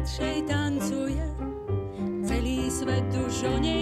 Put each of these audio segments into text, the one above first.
radšej tancuje. Celý svet už o nej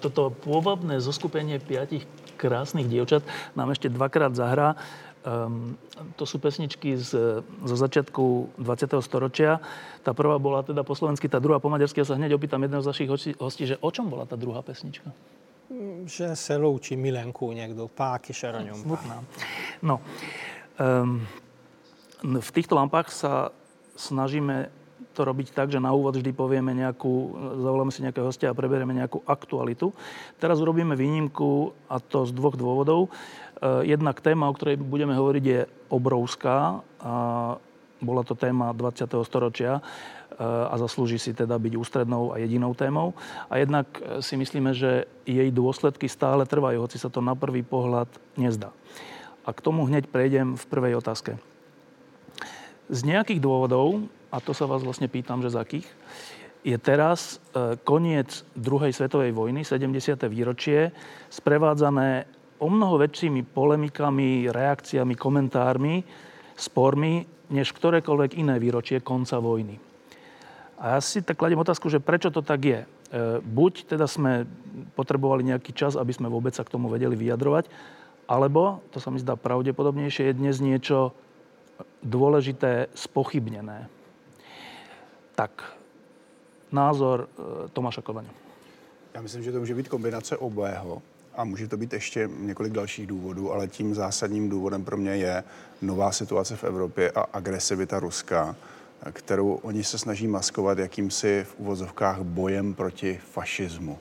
toto pôvodné zoskupenie piatich krásnych dievčat nám ešte dvakrát zahrá. Um, to sú pesničky z, zo začiatku 20. storočia. Tá prvá bola teda po slovensky, tá druhá po maďarsky. Ja sa hneď opýtam jedného z našich hostí, že o čom bola tá druhá pesnička? Že se loučí milenku někdo, páky šaraňom. Smutná. No, um, v týchto lampách sa snažíme to robiť tak, že na úvod vždy povieme nejakú, zavoláme si nejakého hostia a preberieme nejakú aktualitu. Teraz urobíme výnimku a to z dvoch dôvodov. Eh, jednak téma, o ktorej budeme hovoriť, je obrovská. Bola to téma 20. storočia eh, a zaslúži si teda byť ústrednou a jedinou témou. A jednak eh, si myslíme, že jej dôsledky stále trvajú, hoci sa to na prvý pohľad nezdá. A k tomu hneď prejdem v prvej otázke. Z nejakých dôvodov a to sa vás vlastne pýtam, že z akých, je teraz e, koniec druhej svetovej vojny, 70. výročie, sprevádzané o mnoho väčšími polemikami, reakciami, komentármi, spormi, než ktorékoľvek iné výročie konca vojny. A ja si tak kladiem otázku, že prečo to tak je. E, buď teda sme potrebovali nejaký čas, aby sme vôbec sa k tomu vedeli vyjadrovať, alebo, to sa mi zdá pravdepodobnejšie, je dnes niečo dôležité spochybnené tak názor e, Tomáša Kovaně. Já myslím, že to může být kombinace obého a může to být ještě několik dalších důvodů, ale tím zásadním důvodem pro mě je nová situace v Evropě a agresivita Ruska, kterou oni se snaží maskovat jakýmsi v uvozovkách bojem proti fašismu.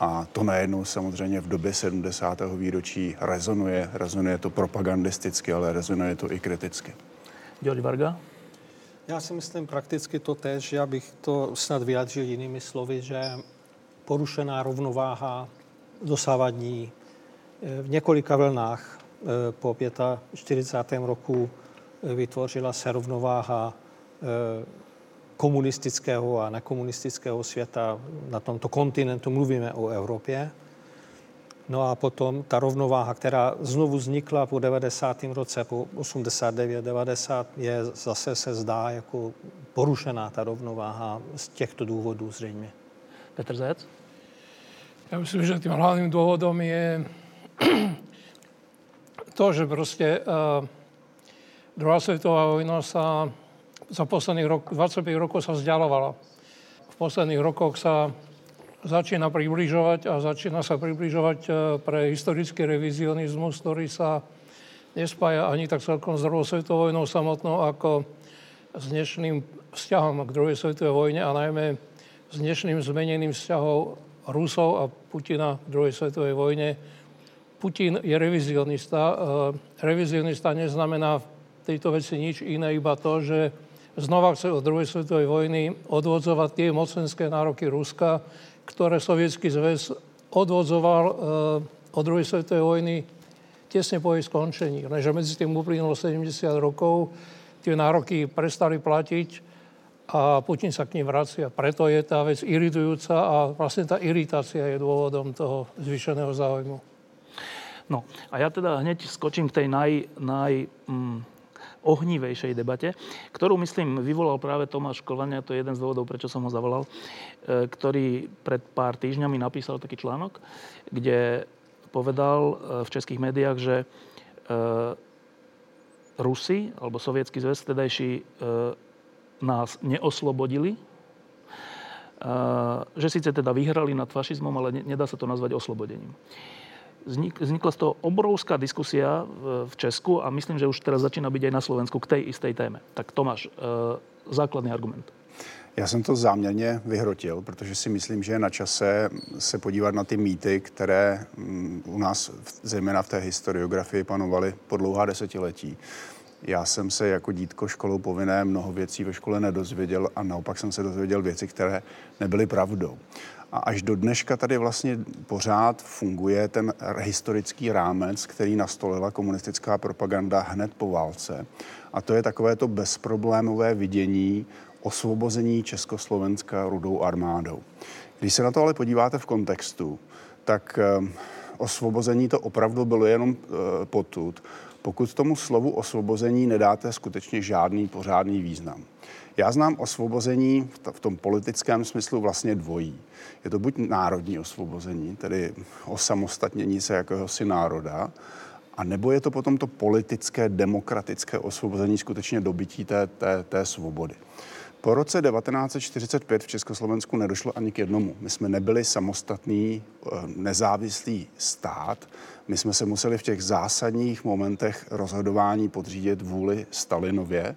A to najednou samozřejmě v době 70. výročí rezonuje. Rezonuje to propagandisticky, ale rezonuje to i kriticky. George Varga? Já si myslím prakticky to tež, já bych to snad vyjádřil jinými slovy, že porušená rovnováha dosávadní eh, v několika vlnách eh, po 45. roku eh, vytvořila se rovnováha komunistického a nekomunistického světa na tomto kontinentu, mluvíme o Evropě, No a potom ta rovnováha, která znovu vznikla po 90. roce, po 89-90, je zase se zdá jako porušená ta rovnováha z těchto důvodů zřejmě. Petr Zajec? Já myslím, že tím hlavním důvodem je to, že prostě uh, druhá světová vojna sa za posledných rok, 25 rokov sa vzdialovala. V posledných rokoch sa začína približovať a začína sa približovať e, pre historický revizionizmus, ktorý sa nespája ani tak celkom s druhou svetovou vojnou samotnou, ako s dnešným vzťahom k druhej svetovej vojne a najmä s dnešným zmeneným vzťahom Rusov a Putina k druhej svetovej vojne. Putin je revizionista. E, revizionista neznamená v tejto veci nič iné, iba to, že znova chce od druhej svetovej vojny odvodzovať tie mocenské nároky Ruska, ktoré Sovietský zväz odvodzoval eh, od druhej svetovej vojny tesne po jej skončení. Lenže medzi tým uplynulo 70 rokov, tie nároky prestali platiť a Putin sa k ním vracia. Preto je tá vec iritujúca a vlastne tá iritácia je dôvodom toho zvýšeného záujmu. No a ja teda hneď skočím k tej naj, naj mm, ohnívejšej debate, ktorú, myslím, vyvolal práve Tomáš Kolvania, to je jeden z dôvodov, prečo som ho zavolal, e, ktorý pred pár týždňami napísal taký článok, kde povedal e, v českých médiách, že e, Rusi, alebo sovietský zväz vtedajší, nás neoslobodili, že síce teda vyhrali nad fašizmom, ale nedá sa to nazvať oslobodením vznik, vznikla z toho obrovská diskusia v, v Česku a myslím, že už teraz začíná být aj na Slovensku k tej istej téme. Tak Tomáš, e, základný argument. Já jsem to záměrně vyhrotil, protože si myslím, že je na čase se podívat na ty mýty, které mm, u nás, zejména v té historiografii, panovaly po dlouhá desetiletí. Já jsem se jako dítko školou povinné mnoho věcí ve škole nedozvěděl a naopak jsem se dozvěděl věci, které nebyly pravdou. A až do dneška tady vlastně pořád funguje ten historický rámec, který nastolila komunistická propaganda hned po válce. A to je takové to bezproblémové vidění osvobození Československa rudou armádou. Když se na to ale podíváte v kontextu, tak eh, osvobození to opravdu bylo jenom eh, potud, pokud tomu slovu osvobození nedáte skutečně žádný pořádný význam. Já znám osvobození v tom politickém smyslu vlastně dvojí. Je to buď národní osvobození, tedy osamostatnění se jakéhosi národa, a nebo je to potom to politické, demokratické osvobození skutečně dobytí té, té, té svobody. Po roce 1945 v Československu nedošlo ani k jednomu. My jsme nebyli samostatný, eh, nezávislý stát. My jsme se museli v těch zásadních momentech rozhodování podřídit vůli Stalinově.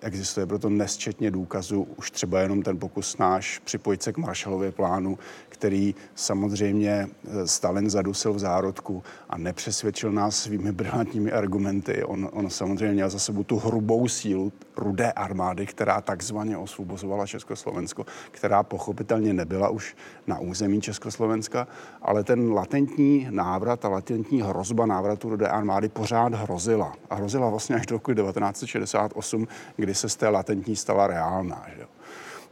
Existuje proto nesčetně důkazů, už třeba jenom ten pokus náš připojit se k Marshallově plánu, který samozřejmě eh, Stalin zadusil v zárodku a nepřesvědčil nás svými brilantními argumenty. On, on samozřejmě měl za sebou tu hrubou sílu rudé armády, která takzvaně osvobozovala Československo, která pochopitelně nebyla už na území Československa, ale ten latentní návrat, a latentní hrozba návratu rudé armády pořád hrozila. A hrozila vlastně až do roku 1968, kdy se z té latentní stala reálná. Že?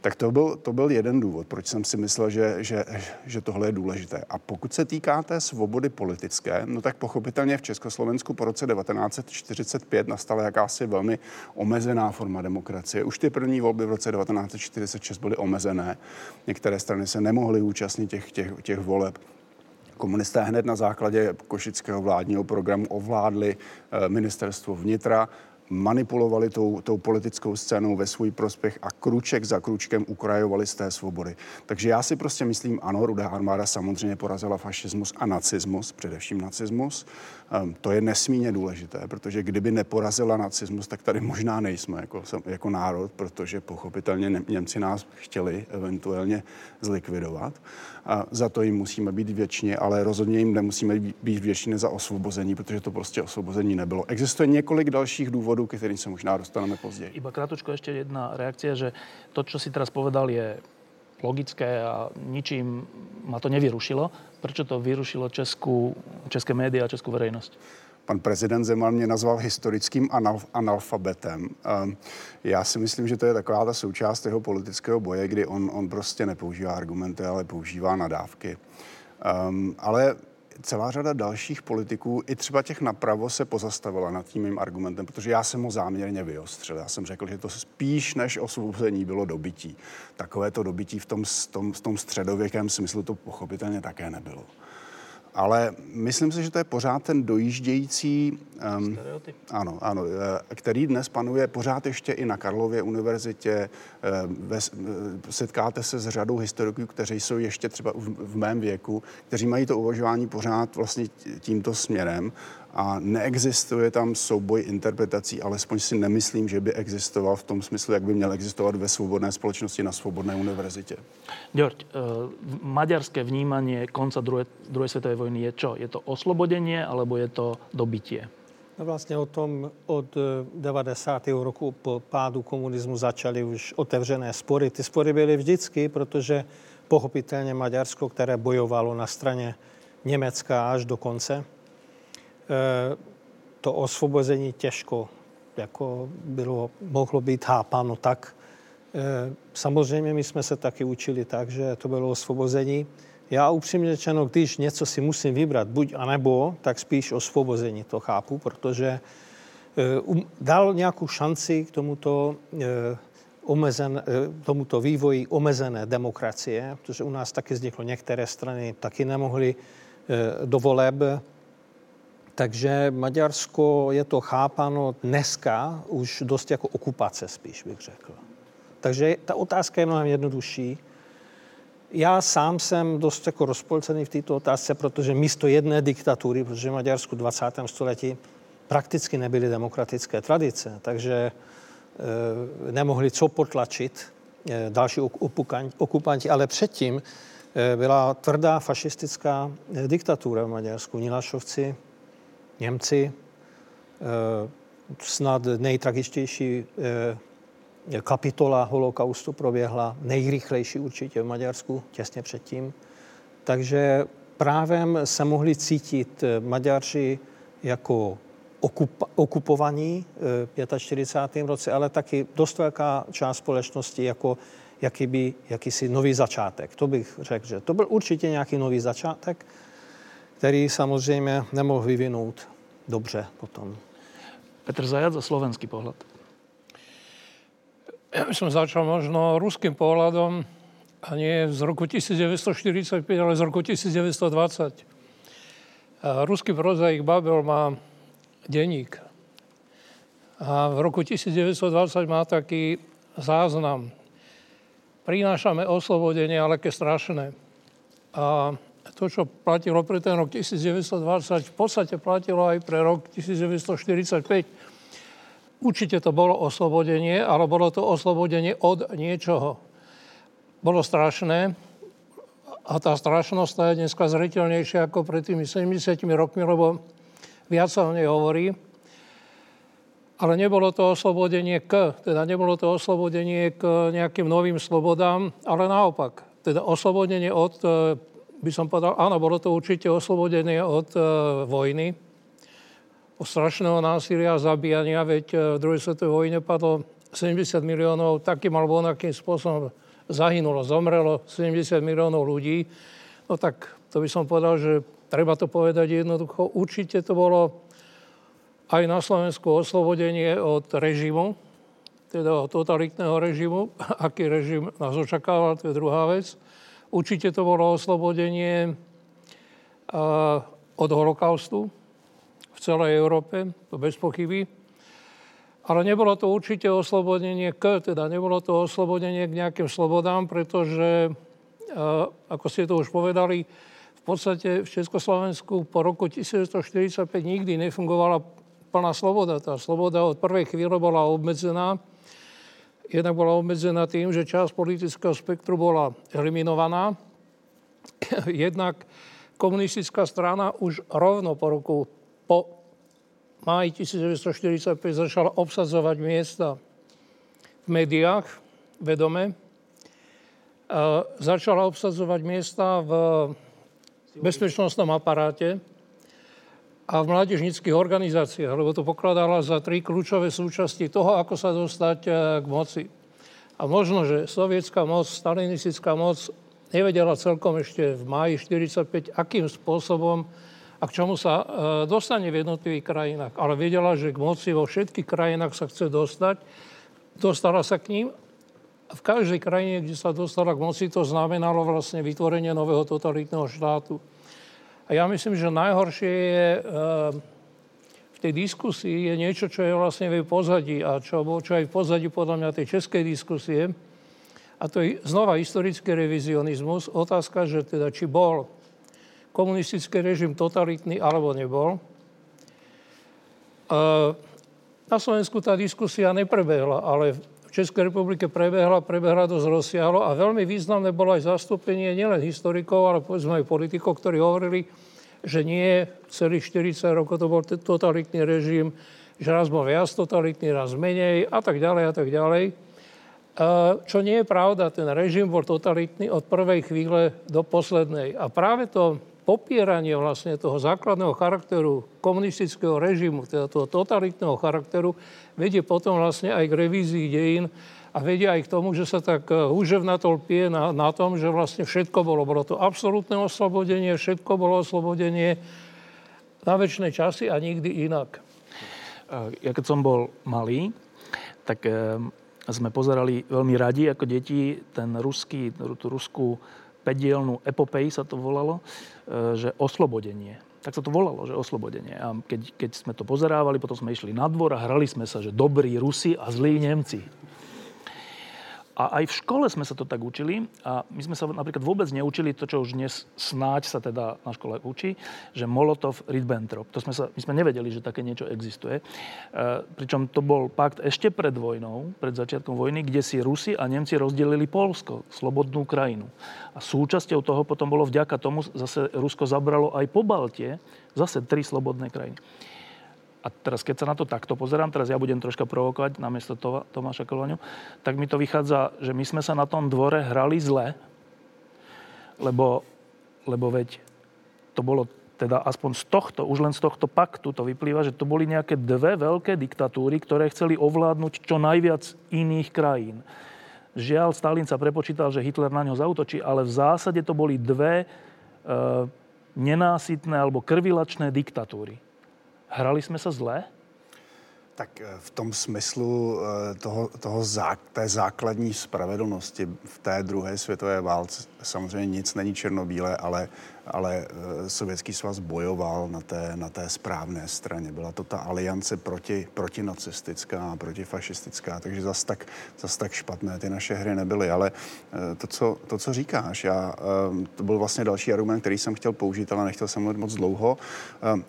Tak to byl, to byl jeden důvod, proč jsem si myslel, že, že, že tohle je důležité. A pokud se týká té svobody politické, no tak pochopitelně v Československu po roce 1945 nastala jakási velmi omezená forma demokracie. Už ty první volby v roce 1946 byly omezené. Některé strany se nemohly účastnit těch, těch, těch voleb. Komunisté hned na základě košického vládního programu ovládli eh, ministerstvo vnitra manipulovali tou, tou politickou scénou ve svůj prospěch a kruček za kručkem ukrajovali z té svobody. Takže já si prostě myslím, ano, Rudá armáda samozřejmě porazila fašismus a nacismus, především nacismus. Um, to je nesmírně důležité, protože kdyby neporazila nacismus, tak tady možná nejsme jako, jako národ, protože pochopitelně Němci nás chtěli eventuálně zlikvidovat. A za to jim musíme být věčně, ale rozhodně jim nemusíme být věčně za osvobození, protože to prostě osvobození nebylo. Existuje několik dalších důvodů, ke kterým se možná dostaneme později. Iba krátko ještě jedna reakce, že to, co si teraz povedal, je logické a ničím ma to nevyrušilo. Proč to vyrušilo českou, české média a českou verejnost? Pan prezident Zeman mě nazval historickým analf- analfabetem. Ehm, já si myslím, že to je taková ta součást jeho politického boje, kdy on, on prostě nepoužívá argumenty, ale používá nadávky. Um, ale celá řada dalších politiků, i třeba těch napravo, se pozastavila nad tím mým argumentem, protože já jsem ho záměrně vyostřil. Já jsem řekl, že to spíš než osvobození bylo dobytí. Takové to dobytí v tom, tom, v tom středověkém smyslu to pochopitelně také nebylo ale myslím si, že to je pořád ten dojíždějící, um, ano, ano, eh, který dnes panuje pořád ještě i na Karlově univerzitě. Eh, ve, eh, setkáte se s řadou historiků, kteří jsou ještě třeba v, v mém věku, kteří mají to uvažování pořád vlastně tímto směrem a neexistuje tam souboj interpretací, alespoň si nemyslím, že by existoval v tom smyslu, jak by měl existovat ve svobodné společnosti na svobodné univerzitě. Ďorď, uh, maďarské vnímanie konca druhé, druhé světové vojny je čo? Je to oslobodenie, alebo je to dobytie? No vlastně o tom od 90. Eh, roku po pádu komunismu začaly už otevřené spory. Ty spory byly vždycky, protože pochopitelně Maďarsko, které bojovalo na straně Německa až do konce, Eh, to osvobození těžko jako bylo, mohlo být hápáno tak. Eh, samozřejmě my jsme se taky učili tak, že to bylo osvobození. Já upřímně řečeno, když něco si musím vybrat, buď a nebo, tak spíš osvobození to chápu, protože eh, um, dal nějakou šanci k tomuto, omezen, tomuto vývoji omezené demokracie, protože u nás taky vzniklo některé strany, taky nemohly do voleb takže Maďarsko je to chápano dneska už dost jako okupace spíš, bych řekl. Takže ta otázka je mnohem jednodušší. Já sám jsem dost jako rozpolcený v této otázce, protože místo jedné diktatury, protože v Maďarsku v 20. století prakticky nebyly demokratické tradice, takže e, nemohli co potlačit e, další okupanti, ale předtím e, byla tvrdá fašistická diktatura v Maďarsku. Nilašovci Němci. Eh, snad nejtragičtější eh, kapitola holokaustu proběhla nejrychlejší určitě v Maďarsku, těsně předtím. Takže právem se mohli cítit eh, Maďaři jako okup, okupovaní v 45. roce, ale taky dost velká část společnosti jako jakýby, jakýsi nový začátek. To bych řekl, že to byl určitě nějaký nový začátek, který samozřejmě nemohl vyvinout dobře potom. Petr Zajac za slovenský pohľad. Ja by som začal možno ruským pohľadom a nie z roku 1945, ale z roku 1920. A ruský prozaik Babel má denník. A v roku 1920 má taký záznam. Prinášame oslobodenie, ale ke strašné. A to, čo platilo pre ten rok 1920, v podstate platilo aj pre rok 1945 Určite to bolo oslobodenie, ale bolo to oslobodenie od niečoho. Bolo strašné a tá strašnosť je dneska zretelnejšia ako pred tými 70 rokmi, lebo viac sa o nej hovorí. Ale nebolo to oslobodenie k, teda nebolo to oslobodenie k nejakým novým slobodám, ale naopak. Teda oslobodenie od, e, by som povedal, áno, bolo to určite oslobodenie od e, vojny, strašného násilia a zabíjania, veď e, v druhej svetovej vojne padlo 70 miliónov takým alebo onakým spôsobom zahynulo, zomrelo 70 miliónov ľudí. No tak to by som povedal, že treba to povedať jednoducho. Určite to bolo aj na Slovensku oslobodenie od režimu, teda od totalitného režimu. Aký režim nás očakával, to je druhá vec. Určite to bolo oslobodenie od holokaustu, v celej Európe, to bez pochyby. Ale nebolo to určite oslobodenie k, teda nebolo to oslobodenie k nejakým slobodám, pretože, ako ste to už povedali, v podstate v Československu po roku 1945 nikdy nefungovala plná sloboda. Tá sloboda od prvej chvíle bola obmedzená. Jednak bola obmedzená tým, že časť politického spektru bola eliminovaná. Jednak komunistická strana už rovno po roku po máji 1945 začala obsadzovať miesta v médiách vedome. A začala obsadzovať miesta v bezpečnostnom aparáte a v mládežnických organizáciách, lebo to pokladala za tri kľúčové súčasti toho, ako sa dostať e, k moci. A možno, že sovietská moc, stalinistická moc nevedela celkom ešte v máji 1945, akým spôsobom a k čomu sa e, dostane v jednotlivých krajinách. Ale vedela, že k moci vo všetkých krajinách sa chce dostať. Dostala sa k ním v každej krajine, kde sa dostala k moci, to znamenalo vlastne vytvorenie nového totalitného štátu. A ja myslím, že najhoršie je e, v tej diskusii je niečo, čo je vlastne v jej pozadí a čo, čo aj v pozadí podľa mňa tej českej diskusie. A to je znova historický revizionizmus. Otázka, že teda či bol komunistický režim totalitný alebo nebol. Na Slovensku tá diskusia neprebehla, ale v Českej republike prebehla, prebehla dosť rozsiahlo a veľmi významné bolo aj zastúpenie nielen historikov, ale povedzme aj politikov, ktorí hovorili, že nie celých 40 rokov to bol totalitný režim, že raz bol viac totalitný, raz menej a tak ďalej a tak ďalej. Čo nie je pravda, ten režim bol totalitný od prvej chvíle do poslednej. A práve to popieranie vlastne toho základného charakteru komunistického režimu, teda toho totalitného charakteru, vedie potom vlastne aj k revízii dejín a vedie aj k tomu, že sa tak húževnatol e, pije na, na tom, že vlastne všetko bolo. Bolo to absolútne oslobodenie, všetko bolo oslobodenie na väčšie časy a nikdy inak. Ja keď som bol malý, tak e, sme pozerali veľmi radi ako deti ten ruský, tú ruskú pädielnú epopej sa to volalo, že oslobodenie. Tak sa to volalo, že oslobodenie. A keď, keď sme to pozerávali, potom sme išli na dvor a hrali sme sa, že dobrí Rusi a zlí Nemci. A aj v škole sme sa to tak učili a my sme sa napríklad vôbec neučili to, čo už dnes snáď sa teda na škole učí, že Molotov, Ribbentrop. To sme sa, my sme nevedeli, že také niečo existuje. E, pričom to bol pakt ešte pred vojnou, pred začiatkom vojny, kde si Rusi a Nemci rozdelili Polsko, slobodnú krajinu. A súčasťou toho potom bolo vďaka tomu, zase Rusko zabralo aj po Baltie, zase tri slobodné krajiny. A teraz, keď sa na to takto pozerám, teraz ja budem troška provokovať namiesto Tomáša Kolvaňu, tak mi to vychádza, že my sme sa na tom dvore hrali zle, lebo, lebo veď to bolo teda aspoň z tohto, už len z tohto paktu to vyplýva, že to boli nejaké dve veľké diktatúry, ktoré chceli ovládnuť čo najviac iných krajín. Žiaľ, Stalin sa prepočítal, že Hitler na ňo zautočí, ale v zásade to boli dve e, nenásytné alebo krvilačné diktatúry Hrali jsme se zle? Tak eh, v tom smyslu eh, toho, toho zák, té základní spravedlnosti v té druhé světové válce samozřejmě nic není černobílé, ale ale eh, Sovětský svaz bojoval na té, na té správné straně. Byla to ta aliance proti, protinacistická, protifašistická, takže zas tak, zas tak špatné ty naše hry nebyly. Ale eh, to, co, to, co říkáš, já, eh, to byl vlastně další argument, který jsem chtěl použít, ale nechtěl jsem mluvit moc dlouho.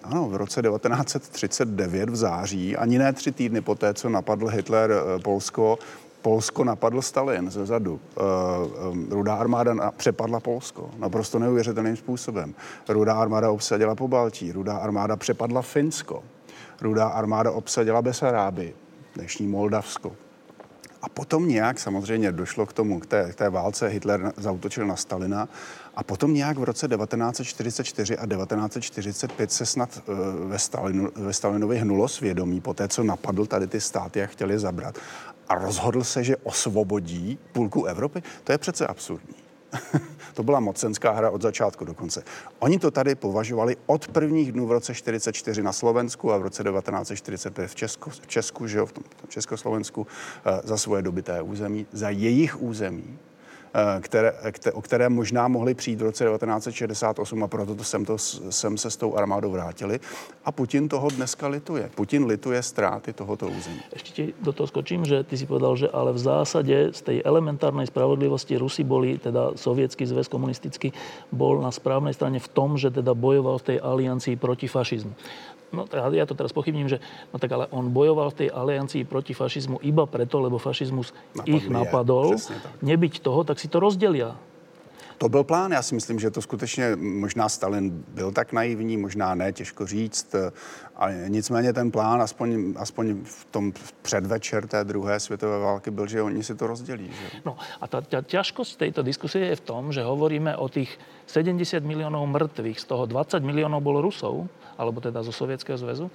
Ano, v roce 1939 v září, ani ne tři týdny poté, co napadl Hitler Polsko, Polsko napadl Stalin ze zadu. Eh, eh, Rudá armáda přepadla Polsko naprosto neuvěřitelným způsobem. Rudá armáda obsadila po Baltí, Rudá armáda přepadla Finsko. Rudá armáda obsadila Besaráby, dnešní Moldavsko. A potom nějak samozřejmě došlo k tomu, k té, k té válce, Hitler zautočil na Stalina a potom nějak v roce 1944 a 1945 se snad uh, ve, Stalinu, ve Stalinovi hnulo svědomí po té, co napadl tady ty státy a chtěli zabrat a rozhodl se, že osvobodí půlku Evropy, to je přece absurdní. to byla mocenská hra od začátku do konce. Oni to tady považovali od prvních dnů v roce 44 na Slovensku a v roce 1945 v Česku, v Česku že jo, v tom, v Československu, eh, za svoje dobité území, za jejich území, které, které, o které možná mohli přijít v roce 1968 a proto to sem, to, sem se s tou armádou vrátili. A Putin toho dneska lituje. Putin lituje ztráty tohoto území. Ještě do toho skočím, že ty si povedal, že ale v zásade z tej elementárnej spravodlivosti Rusi boli, teda sovietský zväz komunistický, bol na správnej strane v tom, že teda bojoval v tej aliancii proti fašizmu no ja to teraz pochybním, že no tak ale on bojoval v tej aliancii proti fašizmu iba preto, lebo Napadli ich napadol. Nebyť toho, tak si to rozdelia. To byl plán, já si myslím, že to skutečně možná Stalin byl tak naivní, možná ne, těžko říct, ale nicméně ten plán, aspoň, aspoň v tom předvečer té druhé světové války, byl, že oni si to rozdělí. Že? No a ta, ta ťažkosť tejto diskusie je v tom, že hovoríme o tých 70 miliónov mŕtvych, z toho 20 miliónov bolo Rusov, alebo teda zo Sovietskeho zväzu.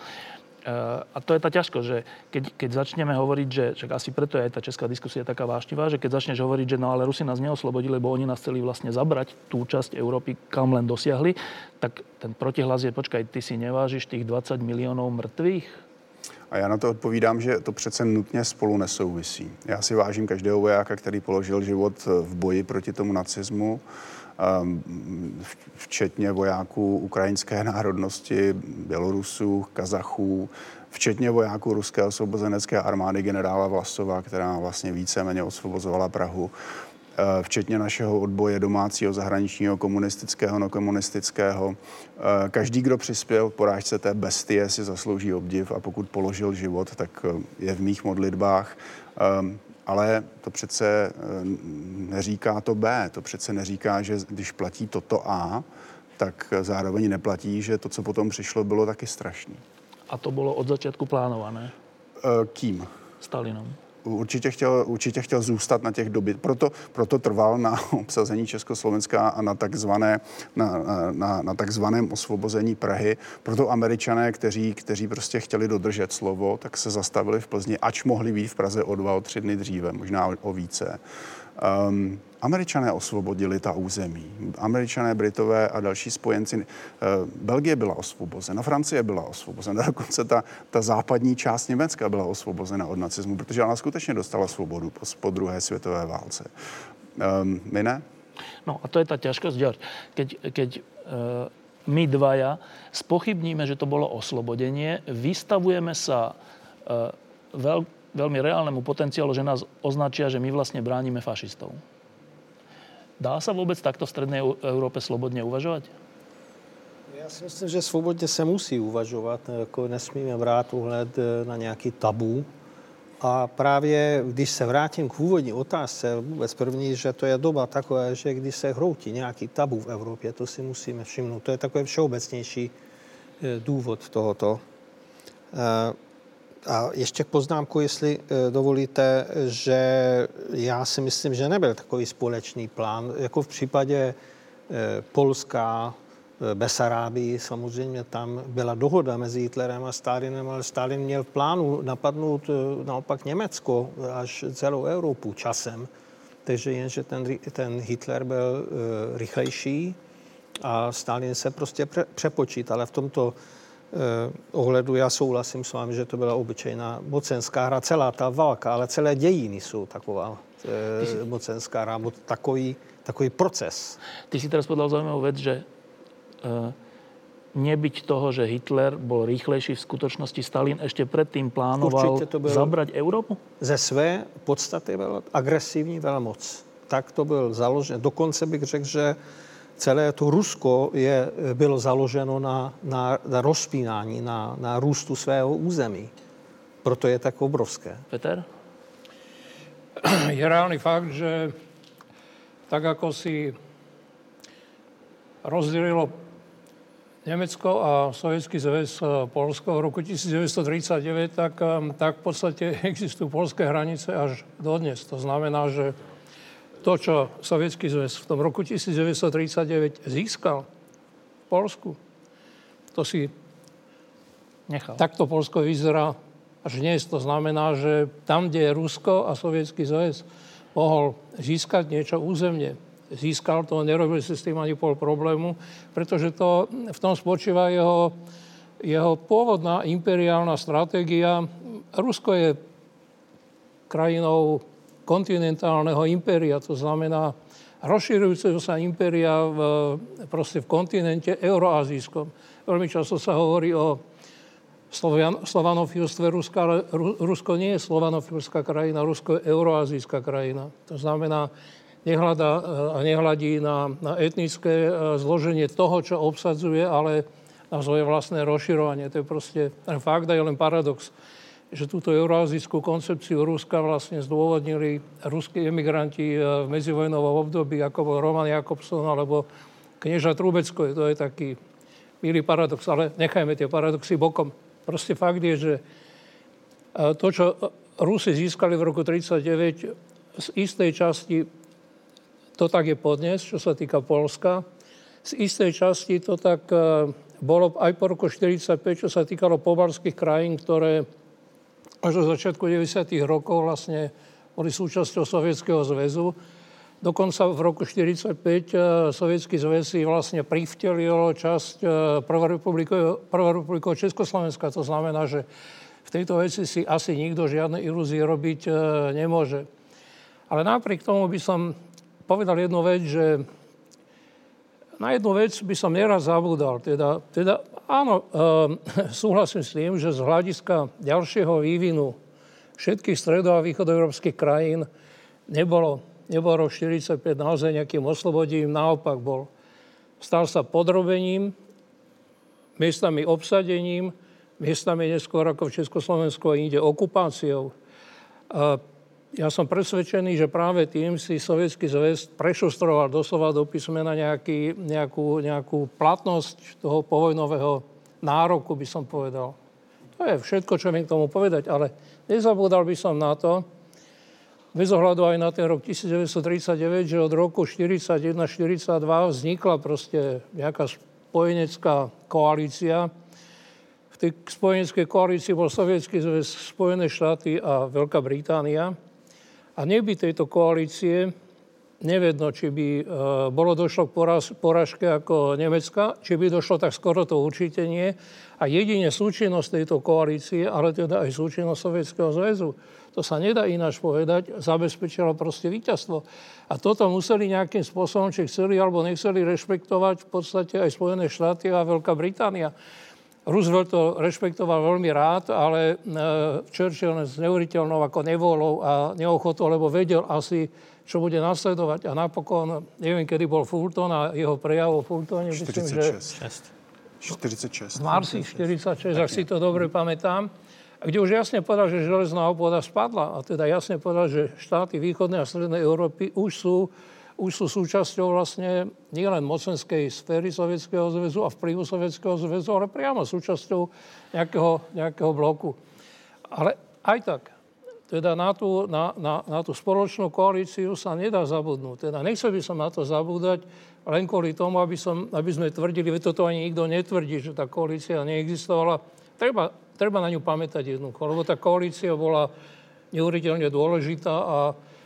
A to je tá ťažkosť, že keď, keď začneme hovoriť, že však asi preto je aj tá česká diskusia taká vášnivá, že keď začneš hovoriť, že no ale Rusi nás neoslobodili, lebo oni nás chceli vlastne zabrať tú časť Európy, kam len dosiahli, tak ten protihlas je, počkaj, ty si nevážiš tých 20 miliónov mŕtvych? A já na to odpovídám, že to přece nutně spolu nesouvisí. Já si vážím každého vojáka, který položil život v boji proti tomu nacismu včetně vojáků ukrajinské národnosti, Bělorusů, Kazachů, včetně vojáků ruské osvobozenecké armády generála Vlasova, která vlastně víceméně osvobozovala Prahu ehm, včetně našeho odboje domácího, zahraničního, komunistického, no komunistického. Ehm, každý, kdo přispěl k porážce té bestie, si zaslouží obdiv a pokud položil život, tak je v mých modlitbách. Ale to přece eh, neříká to B, to přece neříká, že když platí toto A, tak zároveň neplatí, že to, co potom přišlo, bylo taky strašné. A to bylo od začátku plánované? Eh, kým? Stalinom určitě chtěl, určitě chtěl zůstat na těch doby. Proto, proto trval na obsazení Československa a na, takzvané, na, na, na takzvaném osvobození Prahy. Proto američané, kteří, kteří prostě chtěli dodržet slovo, tak se zastavili v Plzni, ač mohli být v Praze o dva, o tři dny dříve, možná o více. Um, Američané osvobodili ta území. Američané, Britové a další spojenci. Uh, Belgie byla osvobozena, Francie byla osvobozena, dokonce ta, ta západní část Německa byla osvobozena od nacismu, protože ona skutečně dostala svobodu po, po druhé světové válce. Um, my ne? No a to je ta ťažkosť, George. Keď, keď uh, my dvaja spochybníme, že to bolo oslobodenie, vystavujeme sa uh, veľ, veľmi reálnemu potenciálu, že nás označia, že my vlastne bránime fašistov. Dá sa vôbec takto v strednej Európe slobodne uvažovať? Já si myslím, že svobodně se musí uvažovat, jako nesmíme brát uhled eh, na nějaký tabu. A právě když se vrátím k úvodní otázce, vůbec první, že to je doba taková, že když se hroutí nějaký tabu v Evropě, to si musíme všimnout. To je takový všeobecnější eh, důvod tohoto. A ještě k poznámku, jestli eh, dovolíte, že já si myslím, že nebyl takový společný plán. Jako v případě eh, Polska, eh, Besarábii, samozřejmě tam byla dohoda mezi Hitlerem a Stalinem, ale Stalin měl v plánu napadnout naopak Německo až celou Evropu časem. Takže jenže ten, ten Hitler byl rychlejší a Stalin se prostě přepočítal. Ale v tomto ohledu já souhlasím s vámi, že to byla obyčejná mocenská hra, celá ta válka, ale celé dějiny jsou taková e, mocenská hra, takový, takový proces. Ty si teraz povedal zaujímavú vec, že e, nebyť toho, že Hitler bol rýchlejší, v skutočnosti Stalin ešte predtým plánoval to bylo zabrať Európu? Ze své podstaty byl agresivní velmoc. Tak to byl založen. Dokonce bych řekl, že celé to Rusko je, bylo založeno na, na, na rozpínání, na, na růstu svého území. Proto je tak obrovské. Peter? Je reálný fakt, že tak ako si rozdělilo Německo a Sovětský zväz eh, Polsko v roku 1939, tak, eh, tak v podstatě existují polské hranice až dodnes. To znamená, že to, čo Sovětský zväz v tom roku 1939 získal v Polsku, to si nechal. Takto Polsko vyzerá až dnes. To znamená, že tam, kde je Rusko a Sovětský zväz mohol získať niečo územne, získal to, nerobil si s tým ani pol problému, pretože to, v tom spočíva jeho, jeho pôvodná imperiálna stratégia. Rusko je krajinou kontinentálneho impéria, to znamená rozširujúceho sa impéria v, proste v kontinente euroazijskom. Veľmi často sa hovorí o slovanofilstve Ruska, ale Rusko nie je slovanofilská krajina, Rusko je euroazijská krajina. To znamená, nehľadá a nehľadí na, na etnické e, zloženie toho, čo obsadzuje, ale na svoje vlastné rozširovanie. To je proste fakt a je len paradox, že túto euroazijskú koncepciu Ruska vlastne zdôvodnili ruskí emigranti e, v medzivojnovom období, ako bol Roman Jakobson alebo knieža Trubecko. To je taký milý paradox, ale nechajme tie paradoxy bokom. Proste fakt je, že e, to, čo Rusi získali v roku 1939, z istej časti to tak je podnes, čo sa týka Polska. Z istej časti to tak e, bolo aj po roku 1945, čo sa týkalo pobalských krajín, ktoré až do začiatku 90. rokov vlastne boli súčasťou Sovietskeho zväzu. Dokonca v roku 1945 e, Sovietský zväz si vlastne privtelil časť prvorepublikov Československa. To znamená, že v tejto veci si asi nikto žiadne ilúzie robiť e, nemôže. Ale napriek tomu by som povedal jednu vec, že na jednu vec by som neraz zabudal. Teda, teda áno, e, súhlasím s tým, že z hľadiska ďalšieho vývinu všetkých stredo- a východoeurópskych krajín nebolo, nebolo rok 45 naozaj nejakým oslobodím, naopak bol. Stal sa podrobením, miestami obsadením, miestami neskôr ako v Československu a inde okupáciou. E, ja som presvedčený, že práve tým si Sovietský zväz prešustroval doslova do písmena nejaký, nejakú, nejakú platnosť toho povojnového nároku, by som povedal. To je všetko, čo viem k tomu povedať, ale nezabúdal by som na to, bez ohľadu aj na ten rok 1939, že od roku 1941-1942 vznikla proste nejaká spojenecká koalícia. V tej spojeneckej koalícii bol Sovietský zväz, Spojené štáty a Veľká Británia. A neby tejto koalície nevedno, či by e, bolo došlo k poražke ako Nemecka, či by došlo tak skoro to určite nie. A jedine súčinnosť tejto koalície, ale teda aj súčinnosť Sovietskeho zväzu, to sa nedá ináč povedať, zabezpečilo proste víťazstvo. A toto museli nejakým spôsobom, či chceli alebo nechceli rešpektovať v podstate aj Spojené štáty a Veľká Británia. Roosevelt to rešpektoval veľmi rád, ale e, Churchill s neuveriteľnou ako nevolou a neochotou, lebo vedel asi, čo bude nasledovať. A napokon, neviem, kedy bol Fulton a jeho prejav o Fultone, 46. myslím, že... 46. V marci 46, ak si to dobre pamätám. Kde už jasne povedal, že železná opoda spadla. A teda jasne povedal, že štáty východnej a strednej Európy už sú už sú súčasťou vlastne nielen mocenskej sféry Sovietskeho zväzu a vplyvu Sovietskeho zväzu, ale priamo súčasťou nejakého, nejakého bloku. Ale aj tak, teda na tú, na, na, na tú spoločnú koalíciu sa nedá zabudnúť. Teda nechcel by som na to zabúdať len kvôli tomu, aby, som, aby sme tvrdili, veď toto ani nikto netvrdí, že tá koalícia neexistovala. Treba, treba na ňu pamätať jednoducho, lebo tá koalícia bola neuveriteľne dôležitá a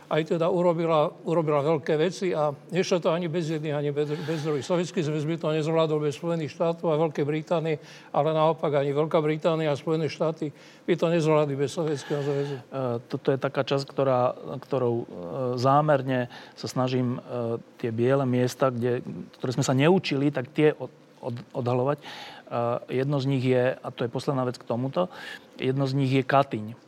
aj teda urobila, urobila veľké veci a nešlo to ani bez jedných, ani bez, bez druhých. Sovietský zväz by to nezvládol bez Spojených štátov a Veľkej Británie, ale naopak ani Veľká Británia a Spojené štáty by to nezvládli bez Sovietského zväzu. E, toto je taká časť, ktorá, ktorou e, zámerne sa snažím e, tie biele miesta, kde, ktoré sme sa neučili, tak tie od, od, odhalovať. Jedno z nich je, a to je posledná vec k tomuto, jedno z nich je Katyň.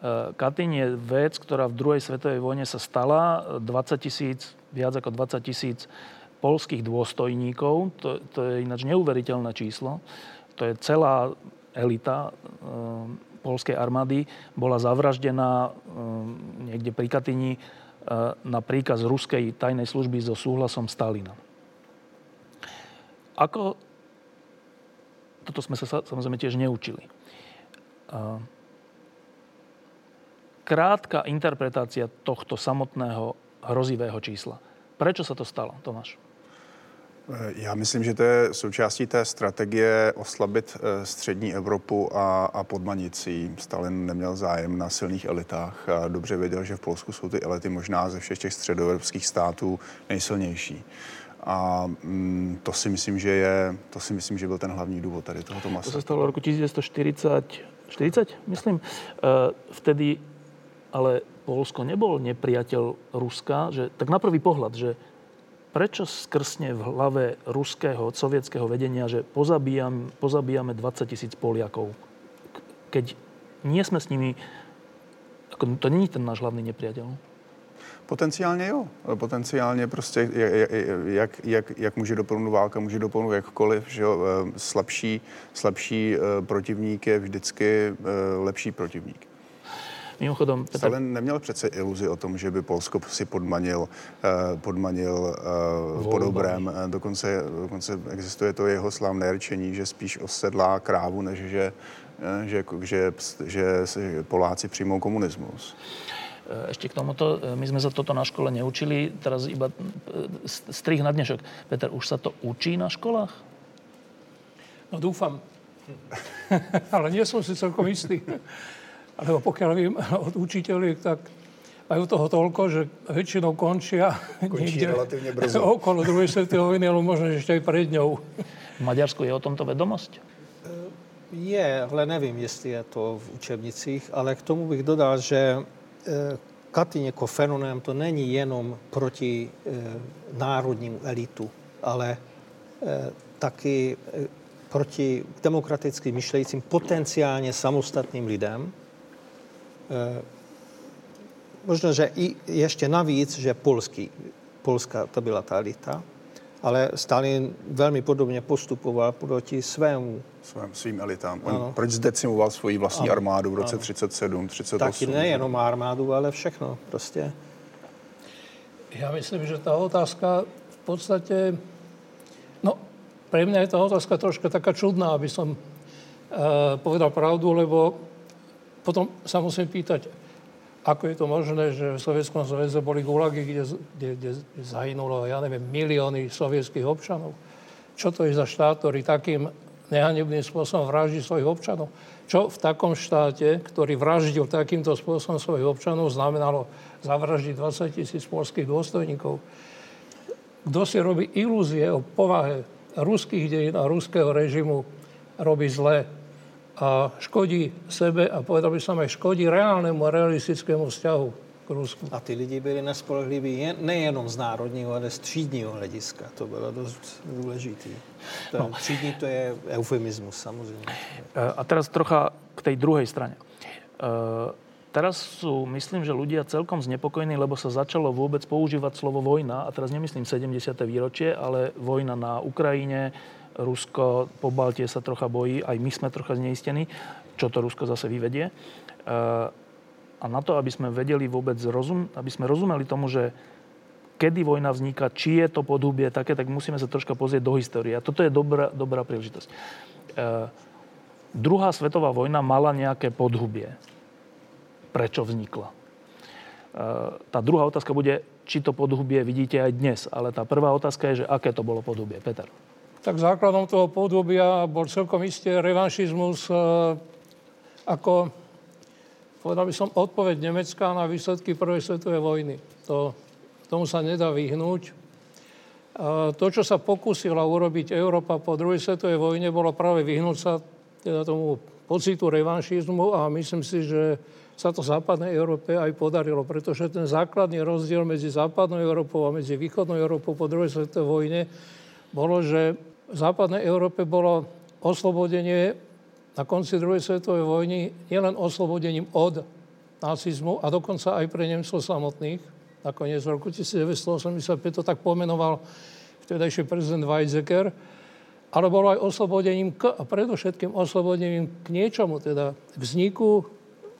Eh, Katyň je vec, ktorá v druhej svetovej vojne sa stala. 20 tisíc, viac ako 20 tisíc polských dôstojníkov, to, to je ináč neuveriteľné číslo, to je celá elita e, polskej armády, bola zavraždená e, niekde pri Katyni e, na príkaz ruskej tajnej služby so súhlasom Stalina. Ako... Toto sme sa samozrejme tiež neučili krátka interpretácia tohto samotného hrozivého čísla. Prečo sa to stalo, Tomáš? Eh, já myslím, že to je součástí té strategie oslabit eh, střední Evropu a, a podmanit si. Stalin neměl zájem na silných elitách a dobře věděl, že v Polsku jsou ty elity možná ze všech těch středoevropských států nejsilnější. A mm, to si myslím, že je, to si myslím, že byl ten hlavní důvod tady tohoto masa. To se stalo v roku 1940, 40, myslím. Uh, vtedy ale Polsko nebol nepriateľ Ruska, že, tak na prvý pohľad, že prečo skrsne v hlave ruského, sovietského vedenia, že pozabíjam, pozabíjame 20 tisíc Poliakov, keď nie sme s nimi, ako, to není ten náš hlavný nepriateľ. Potenciálně jo. Potenciálně prostě, jak, jak, jak může dopadnout válka, může dopadnout jakkoliv, že jo? Eh, slabší, slabší eh, protivník je vždycky eh, lepší protivník. Mimochodom, Petr... Stalin neměl přece iluzi o tom, že by Polsko si podmanil, eh, podmanil uh, po dobrém. Eh, dokonce, dokonce existuje to jeho slavné řečení, že spíš osedlá krávu, než že, že, že, že, že Poláci přijmou komunismus. Ešte k tomuto, my sme sa toto na škole neučili, teraz iba strih na dnešok. Peter, už sa to učí na školách? No dúfam. Ale nie som si celkom istý. Lebo pokiaľ viem od učiteľiek, tak majú toho toľko, že väčšinou končia Končí relatívne brzo. okolo druhej svetovej vojny, ale možno ešte aj pred ňou. V Maďarsku je o tomto vedomosť? Je, ale nevím, jestli je to v učebnicích, ale k tomu bych dodal, že Katyň jako fenomén to není jenom proti národnímu elitu, ale taky proti demokraticky myšlejícím potenciálně samostatným lidem, E, možno, že i ještě navíc, že polský, Polska to byla ta elita, ale Stalin velmi podobně postupoval proti svému. Svém, svým elitám. On ano. proč zdecimoval svoji vlastní ano. armádu v roce ano. 37, 38? Taky nejenom armádu, ale všechno prostě. Já myslím, že ta otázka v podstatě, no, pre mňa je ta otázka troška taká čudná, aby som uh, povedal pravdu, lebo potom sa musím pýtať, ako je to možné, že v Sovietskom zväze boli gulagy, kde, kde, kde zahynulo, ja neviem, milióny sovietských občanov. Čo to je za štát, ktorý takým nehanebným spôsobom vraždí svojich občanov? Čo v takom štáte, ktorý vraždil takýmto spôsobom svojich občanov, znamenalo zavraždiť 20 tisíc polských dôstojníkov? Kto si robí ilúzie o povahe ruských dejín a ruského režimu, robí zle a škodí sebe a povedal by som aj škodí reálnemu a realistickému vzťahu k Rusku. A ty lidi byli nespolehliví nejenom z národního, ale z třídního hlediska. To bylo dost důležité. No. Třídní to je eufemismus, samozřejmě. E, a teraz trocha k tej druhej strane. Uh, teraz sú, myslím, že ľudia celkom znepokojení, lebo sa začalo vôbec používať slovo vojna. A teraz nemyslím 70. výročie, ale vojna na Ukrajine, Rusko po Baltie sa trocha bojí, aj my sme trocha zneistení, čo to Rusko zase vyvedie. E, a na to, aby sme vedeli vôbec, rozum, aby sme rozumeli tomu, že kedy vojna vzniká, či je to podhubie také, tak musíme sa troška pozrieť do histórie. A toto je dobrá, dobrá príležitosť. E, druhá svetová vojna mala nejaké podhubie. Prečo vznikla? E, tá druhá otázka bude, či to podhubie vidíte aj dnes. Ale tá prvá otázka je, že aké to bolo podhubie. Peter tak základom toho podobia bol celkom isté revanšizmus e, ako povedal by som, odpoveď Nemecka na výsledky prvej svetovej vojny. To, tomu sa nedá vyhnúť. To, čo sa pokúsila urobiť Európa po druhej svetovej vojne, bolo práve vyhnúť sa teda tomu pocitu revanšizmu a myslím si, že sa to západnej Európe aj podarilo, pretože ten základný rozdiel medzi západnou Európou a medzi východnou Európou po druhej svetovej vojne bolo, že v západnej Európe bolo oslobodenie na konci druhej svetovej vojny nielen oslobodením od nacizmu a dokonca aj pre Nemcov samotných. Nakoniec v roku 1985 to tak pomenoval vtedajší prezident Weizsäcker, ale bolo aj oslobodením k, a predovšetkým oslobodením k niečomu, teda vzniku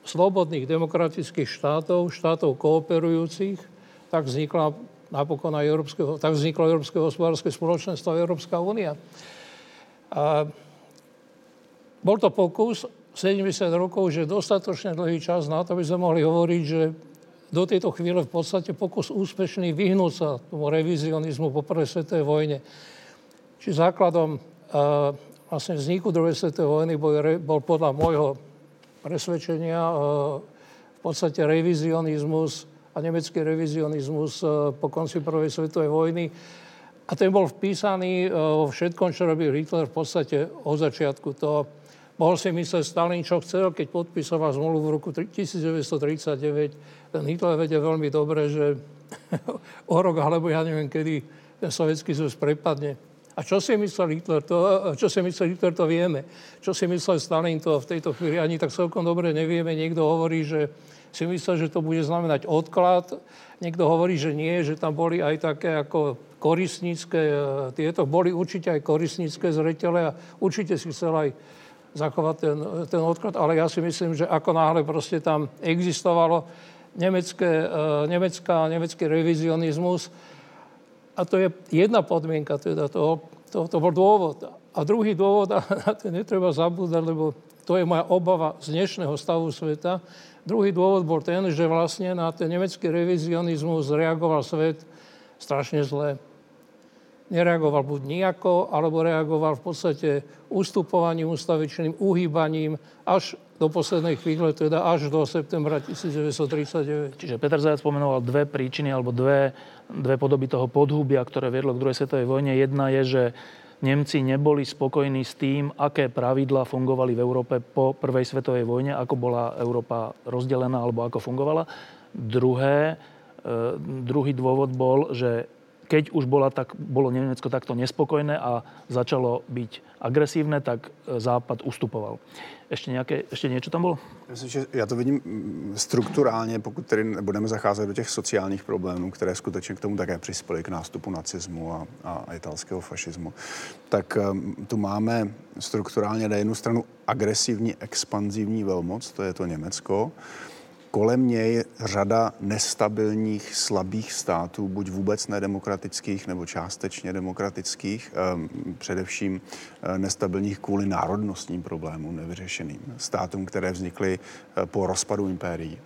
slobodných demokratických štátov, štátov kooperujúcich, tak vznikla napokon aj Európskeho, tak vzniklo Európske hospodárske spoločenstvo a Európska únia. A bol to pokus 70 rokov, že dostatočne dlhý čas na to, aby sme mohli hovoriť, že do tejto chvíle v podstate pokus úspešný vyhnúť sa tomu revizionizmu po prvej svetovej vojne. Či základom uh, vlastne vzniku druhej svetovej vojny bol, bol podľa môjho presvedčenia e, v podstate revizionizmus a nemecký revizionizmus e, po konci prvej svetovej vojny. A ten bol vpísaný vo všetkom, čo robil Hitler v podstate od začiatku. To mohol si myslieť Stalin, čo chcel, keď podpisoval zmluvu v roku 1939. Ten Hitler vedel veľmi dobre, že o rok alebo ja neviem kedy ten sovietský zväz prepadne a čo si myslel Hitler, to, čo si myslel Hitler, to vieme. Čo si myslel Stalin, to v tejto chvíli ani tak celkom dobre nevieme. Niekto hovorí, že si myslel, že to bude znamenať odklad. Niekto hovorí, že nie, že tam boli aj také ako korisnícke, e, tieto boli určite aj korisnícke zretele a určite si chcel aj zachovať ten, ten odklad, ale ja si myslím, že ako náhle proste tam existovalo nemecké, e, nemecká, nemecký revizionizmus, a to je jedna podmienka, teda to, to, to bol dôvod. A druhý dôvod, a na to netreba zabúdať, lebo to je moja obava z dnešného stavu sveta. Druhý dôvod bol ten, že vlastne na ten nemecký revizionizmus reagoval svet strašne zle. Nereagoval buď nejako, alebo reagoval v podstate ustupovaním ustavičným, uhýbaním až do poslednej chvíle, teda až do septembra 1939. Čiže Peter Zajac spomenoval dve príčiny alebo dve, dve podoby toho podhubia, ktoré viedlo k druhej svetovej vojne. Jedna je, že Nemci neboli spokojní s tým, aké pravidlá fungovali v Európe po prvej svetovej vojne, ako bola Európa rozdelená alebo ako fungovala. Druhé, e, druhý dôvod bol, že keď už bola, tak, bolo Nemecko takto nespokojné a začalo byť agresívne, tak e, Západ ustupoval. Ještě, nějaké, ještě něco tam bylo? Myslím, že já to vidím mm, strukturálně, pokud tedy budeme zacházet do těch sociálních problémů, které skutečně k tomu také přispěly k nástupu nacismu a, a italského fašismu, tak um, tu máme strukturálně na jednu stranu agresivní, expanzivní velmoc, to je to Německo, kolem něj řada nestabilních, slabých států, buď vůbec nedemokratických nebo částečně demokratických, ehm, především eh, nestabilních kvůli národnostním problémům nevyřešeným, státům, které vznikly eh, po rozpadu impérií.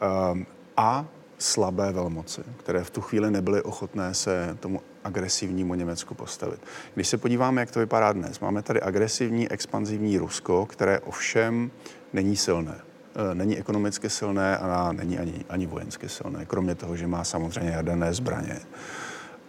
Ehm, a slabé velmoci, které v tu chvíli nebyly ochotné se tomu agresivnímu Německu postavit. Když se podíváme, jak to vypadá dnes, máme tady agresivní, expanzivní Rusko, které ovšem není silné. Eh, není ekonomicky silné a není ani, ani vojensky silné, kromě toho, že má samozřejmě jaderné zbraně.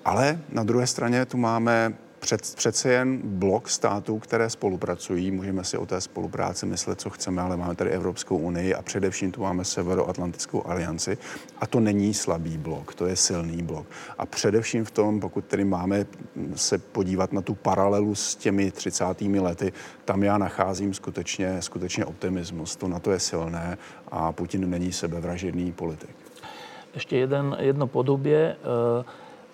Ale na druhé straně tu máme před, přece jen blok států, které spolupracují. Můžeme si o té spolupráci myslet, co chceme, ale máme tady Evropskou unii a především tu máme Severoatlantickou alianci. A to není slabý blok, to je silný blok. A především v tom, pokud tedy máme se podívat na tu paralelu s těmi 30. lety, tam já nacházím skutečně, skutečně optimismus. To na to je silné a Putin není sebevražedný politik. Ještě jeden, jedno podobě. Uh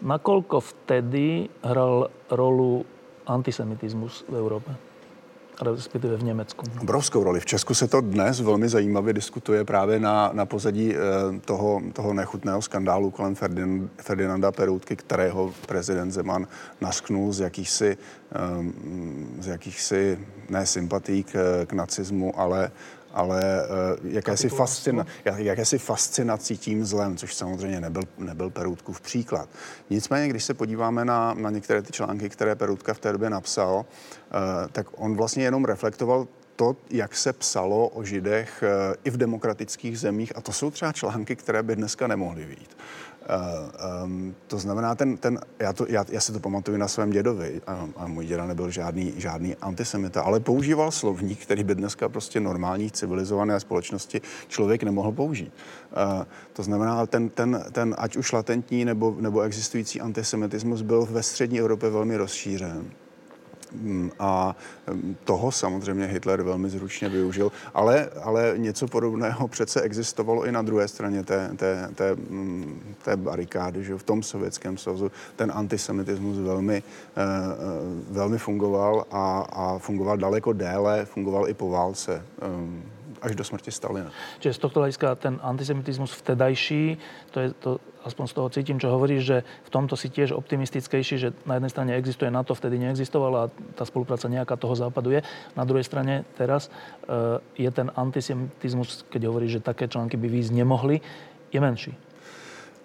Nakoľko vtedy hral rolu antisemitizmus v Európe? respektive v Německu. Obrovskou roli. V Česku se to dnes velmi zajímavě diskutuje právě na, na pozadí eh, toho, toho nechutného skandálu kolem Ferdinand, Ferdinanda Peroutky, kterého prezident Zeman nasknul z jakýchsi, eh, z jakýchsi ne sympatí k, k nacismu, ale ale uh, jakési, fascina, jakési fascinací tím zlem, což samozřejmě nebyl, nebyl Peroutkův příklad. Nicméně, když se podíváme na, na některé ty články, které Peroutka v té době napsal, uh, tak on vlastně jenom reflektoval to, jak se psalo o židech eh, i v demokratických zemích, a to jsou třeba články, které by dneska nemohly být. Um, to znamená, ten, ten, já, to, já, já si to pamatuju na svém dědovi a, a můj děda nebyl žádný, žádný antisemita, ale používal slovník, který by dneska prostě normální civilizované společnosti člověk nemohl použít. Uh, to znamená, ten, ten, ten ať už latentní nebo, nebo existující antisemitismus byl ve střední Evropě velmi rozšířen. Mm, a mm, toho samozřejmě Hitler velmi zručně využil, ale, ale něco podobného přece existovalo i na druhé straně té, té, té, mm, té barikády, že v tom sovětském svazu ten antisemitismus velmi, eh, eh, velmi fungoval a, a fungoval daleko déle, fungoval i po válce eh, až do smrti Stalina. Čiže z tohto hľadiska ten antisemitismus vtedajší, to je to, aspoň z toho cítim, čo hovoríš, že v tomto si tiež optimistickejší, že na jednej strane existuje NATO, vtedy neexistovala a tá spolupráca nejaká toho západu je. Na druhej strane teraz uh, je ten antisemitizmus, keď hovoríš, že také články by výjsť nemohli, je menší.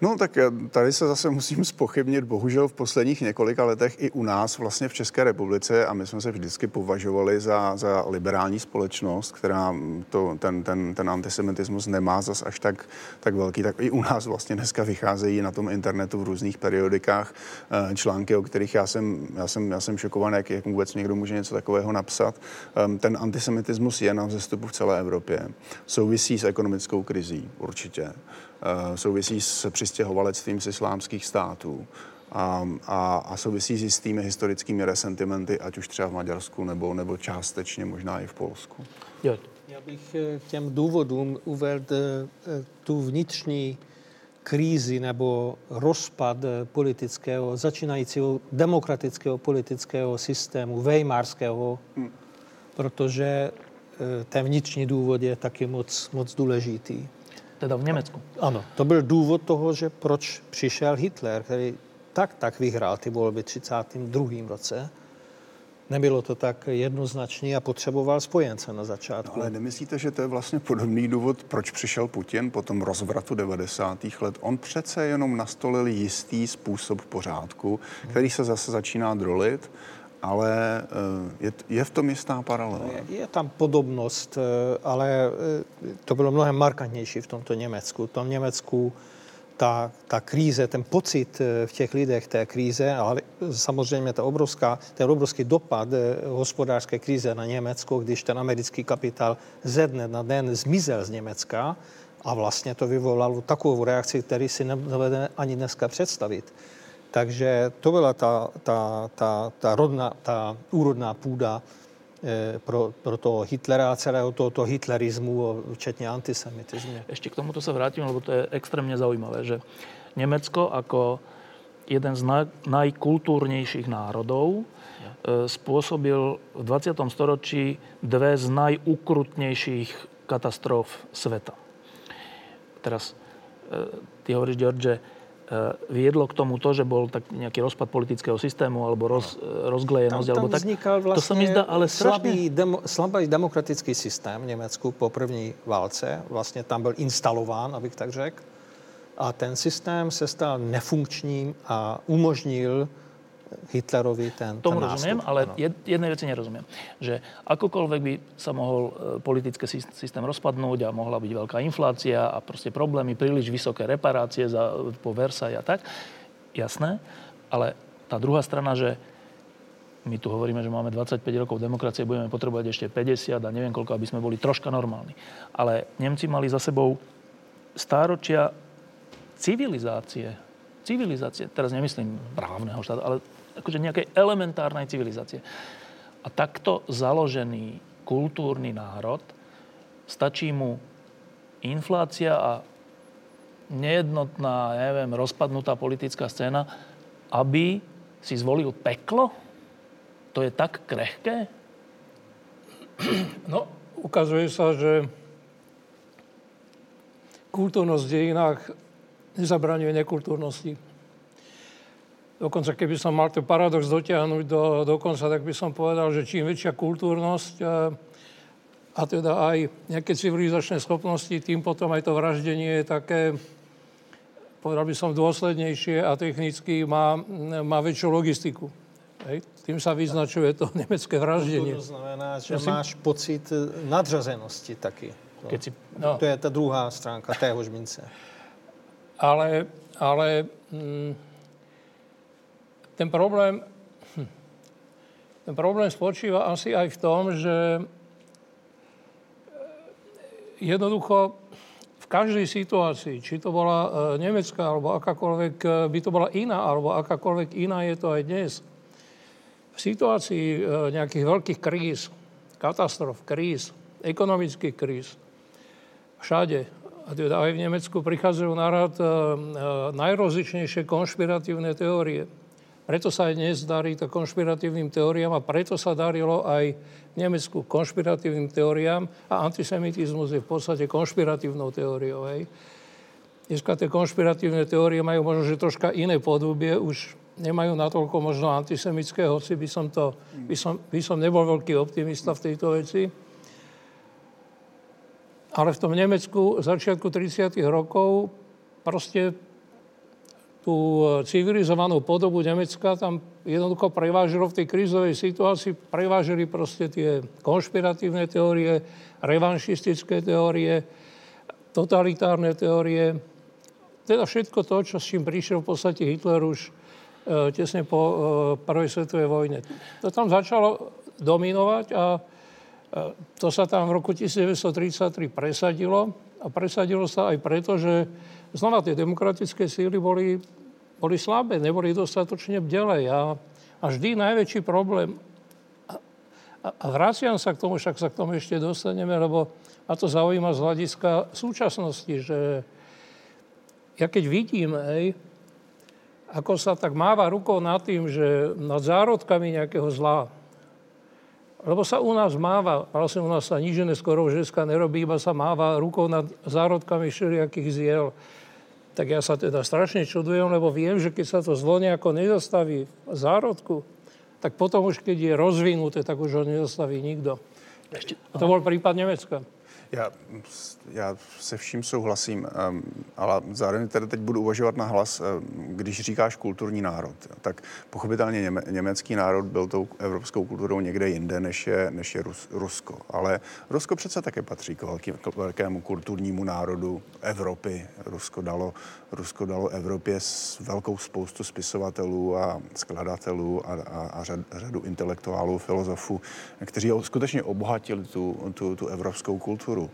No tak tady se zase musím spochybnit, bohužel v posledních několika letech i u nás vlastně v České republice a my jsme se vždycky považovali za, za liberální společnost, která to, ten, ten, ten antisemitismus nemá zas až tak, tak velký, tak i u nás vlastně dneska vycházejí na tom internetu v různých periodikách eh, články, o kterých já jsem, já jsem, já jsem šokovaný, jak, jak vůbec někdo může něco takového napsat. Ehm, ten antisemitismus je na vzestupu v celé Evropě. Souvisí s ekonomickou krizí, určitě. Eh, souvisí s přistěhovalectvím z islámských států a, a, a souvisí s jistými historickými resentimenty, ať už třeba v Maďarsku nebo, nebo částečně možná i v Polsku. Jo. Já bych eh, těm důvodům uvedl eh, tu vnitřní krízi nebo rozpad politického, začínajícího demokratického politického systému, vejmarského, hmm. protože ten vnitřní důvod je taky moc, moc důležitý teda v Německu. Ano, to byl důvod toho, že proč přišel Hitler, který tak tak vyhrál ty volby 32. roce. Nebylo to tak jednoznačné a potřeboval spojence na začátku. No, ale nemyslíte, že to je vlastně podobný důvod, proč přišel Putin po tom rozvratu 90. let? On přece jenom nastolil jistý způsob pořádku, který se zase začíná drolit ale eh, je, je v tom jistá paralela. Je, je tam podobnost, eh, ale eh, to bylo mnohem markantnější v tomto Německu. V tom Německu ta, ta kríze, ten pocit v těch lidech té kríze, ale samozřejmě ta obrovská, ten obrovský dopad hospodářské kríze na Německo, když ten americký kapitál ze dne na den zmizel z Německa a vlastně to vyvolalo takovou reakci, který si nedovedeme ani dneska představit takže to byla ta, ta, ta, ta, rodná, ta úrodná půda eh, pro, pro toho Hitlera a celého tohoto hitlerizmu, včetně antisemitismu. Ještě k tomuto se vrátím, lebo to je extrémně zaujímavé, že Německo jako jeden z naj, najkultúrnejších národov spôsobil v 20. storočí dve z najukrutnejších katastrof sveta. Teraz e, ty hovoríš, George, že Eh, viedlo k tomu to, že bol tak nejaký rozpad politického systému alebo roz, eh, rozglejenosť. Tam, tam alebo tak. vznikal vlastně to sa mi zdá, ale slabý, demo, slabý demokratický systém v Německu po první válce. Vlastně tam byl instalován, abych tak řekl. A ten systém se stal nefunkčním a umožnil Hitlerovi ten Tomu ten rozumiem, nástup. ale ano. jednej veci nerozumiem. Že akokoľvek by sa mohol e, politický systém rozpadnúť a mohla byť veľká inflácia a proste problémy, príliš vysoké reparácie za, po Versailles a tak, jasné, ale tá druhá strana, že my tu hovoríme, že máme 25 rokov demokracie, budeme potrebovať ešte 50 a neviem koľko, aby sme boli troška normálni. Ale Nemci mali za sebou stáročia civilizácie. Civilizácie, teraz nemyslím právneho štátu, ale akože nejakej elementárnej civilizácie. A takto založený kultúrny národ, stačí mu inflácia a nejednotná, neviem, rozpadnutá politická scéna, aby si zvolil peklo? To je tak krehké? No, ukazuje sa, že kultúrnosť v dejinách nezabraňuje nekultúrnosti. Dokonca keby som mal ten paradox dotiahnuť do, do konca, tak by som povedal, že čím väčšia kultúrnosť a, a teda aj nejaké civilizačné schopnosti, tým potom aj to vraždenie je také, povedal by som, dôslednejšie a technicky má, má väčšiu logistiku. Hej? tým sa vyznačuje to nemecké vraždenie. To znamená, že si... máš pocit nadřazenosti taky. No. Keď si... no. To je ta druhá stránka téhož mince. Ale, ale mm, ten problém, hm, ten problém spočíva asi aj v tom, že jednoducho v každej situácii, či to bola e, nemecká, alebo akákoľvek, e, by to bola iná, alebo akákoľvek iná je to aj dnes. V situácii nejakých veľkých kríz, katastrof, kríz, ekonomických kríz, všade, a teda aj v Nemecku prichádzajú na rad najrozličnejšie konšpiratívne teórie. Preto sa aj dnes darí to konšpiratívnym teóriám a preto sa darilo aj v Nemecku konšpiratívnym teóriám a antisemitizmus je v podstate konšpiratívnou teóriou. Hej. Dneska tie konšpiratívne teórie majú možno, že troška iné podobie, už nemajú natoľko možno antisemické, hoci by som, to, by som, by som nebol veľký optimista v tejto veci. Ale v tom Nemecku začiatku 30. rokov proste tú e, civilizovanú podobu Nemecka tam jednoducho prevážilo v tej krízovej situácii, prevážili proste tie konšpiratívne teórie, revanšistické teórie, totalitárne teórie, teda všetko to, čo s čím prišiel v podstate Hitler už e, tesne po e, prvej svetovej vojne. To tam začalo dominovať a to sa tam v roku 1933 presadilo a presadilo sa aj preto, že znova tie demokratické síly boli, boli slabé, neboli dostatočne bdelé. A, a vždy najväčší problém, a, a, vraciam sa k tomu, však sa k tomu ešte dostaneme, lebo a to zaujíma z hľadiska súčasnosti, že ja keď vidím, hej, ako sa tak máva rukou nad tým, že nad zárodkami nejakého zla, lebo sa u nás máva, vlastne u nás sa nič skoro už dneska nerobí, iba sa máva rukou nad zárodkami všelijakých ziel tak ja sa teda strašne čudujem, lebo viem, že keď sa to zlo nejako nezastaví v zárodku, tak potom už keď je rozvinuté, tak už ho nezastaví nikto. Ešte, a to bol prípad Nemecka. Já, já se vším souhlasím, ale zároveň tedy teď budu uvažovat na hlas, když říkáš kulturní národ, tak pochopitelně něme, německý národ byl tou evropskou kulturou někde jinde, než je, než je Rus, Rusko. Ale Rusko přece také patří k, k velkému kulturnímu národu Evropy. Rusko dalo, Rusko dalo Evropě s velkou spoustu spisovatelů a skladatelů a, a, a řad, řadu intelektuálů, filozofů, kteří skutečně obohatili tu, tu, tu evropskou kulturu názoru.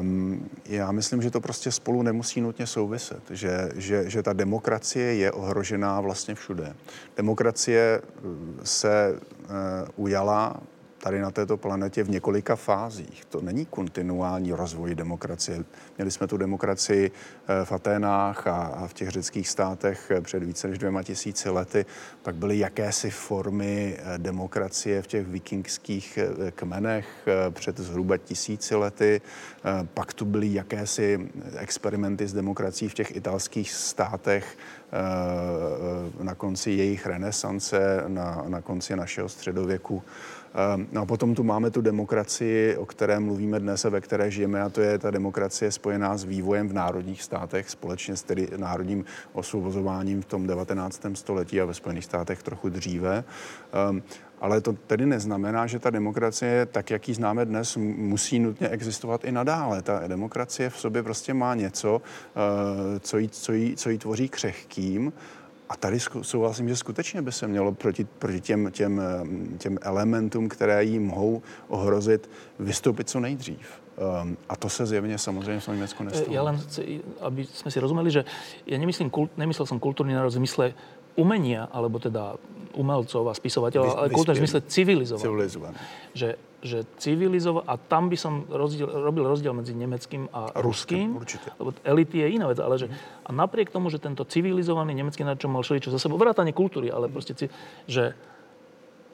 Um, já myslím, že to prostě spolu nemusí nutně souviset, že, že, že ta demokracie je ohrožená vlastně všude. Demokracie uh, se uh, ujala tady na této planetě v několika fázích. To není kontinuální rozvoj demokracie. Měli jsme tu demokracii eh, v Aténách a v těch řeckých státech eh, před více než dvěma tisíci lety. Pak byly jakési formy eh, demokracie v těch vikingských kmenech před zhruba tisíci lety. Pak tu byly jakési experimenty s demokracií v těch italských státech na konci jejich renesance, na, na konci našeho středověku. Ehm, no a potom tu máme tu demokracii, o které mluvíme dnes a ve které žijeme, a to je ta demokracie spojená s vývojem v národních státech, společně s tedy národním osvobozováním v tom 19. století a ve Spojených státech trochu dříve. Ehm, ale to tedy neznamená, že ta demokracie, tak jak ji známe dnes, musí nutně existovat i nadále. Ta demokracie v sobě prostě má něco, eh, co jí, co jí, co jí tvoří křehkým a tady souhlasím, že skutečně by se mělo proti, proti těm, těm, těm elementům, které jí mohou ohrozit, vystoupit co nejdřív. Um, a to se zjevně samozřejmě v Německu nestalo. Ja len, aby jsme si rozumeli, že ja nemyslím, kult, nemyslel som kultúrny národ v zmysle umenia, alebo teda umelcov a spisovateľov, ale kultúrne v zmysle. Civilizovaný. Že, že civilizovaný, a tam by som rozdiel, robil rozdiel medzi nemeckým a, a ruským. Určite. Lebo elity je iná vec, ale že, a napriek tomu, že tento civilizovaný nemecký národ, čo mal čo za sebou, vrátanie kultúry, ale proste, že,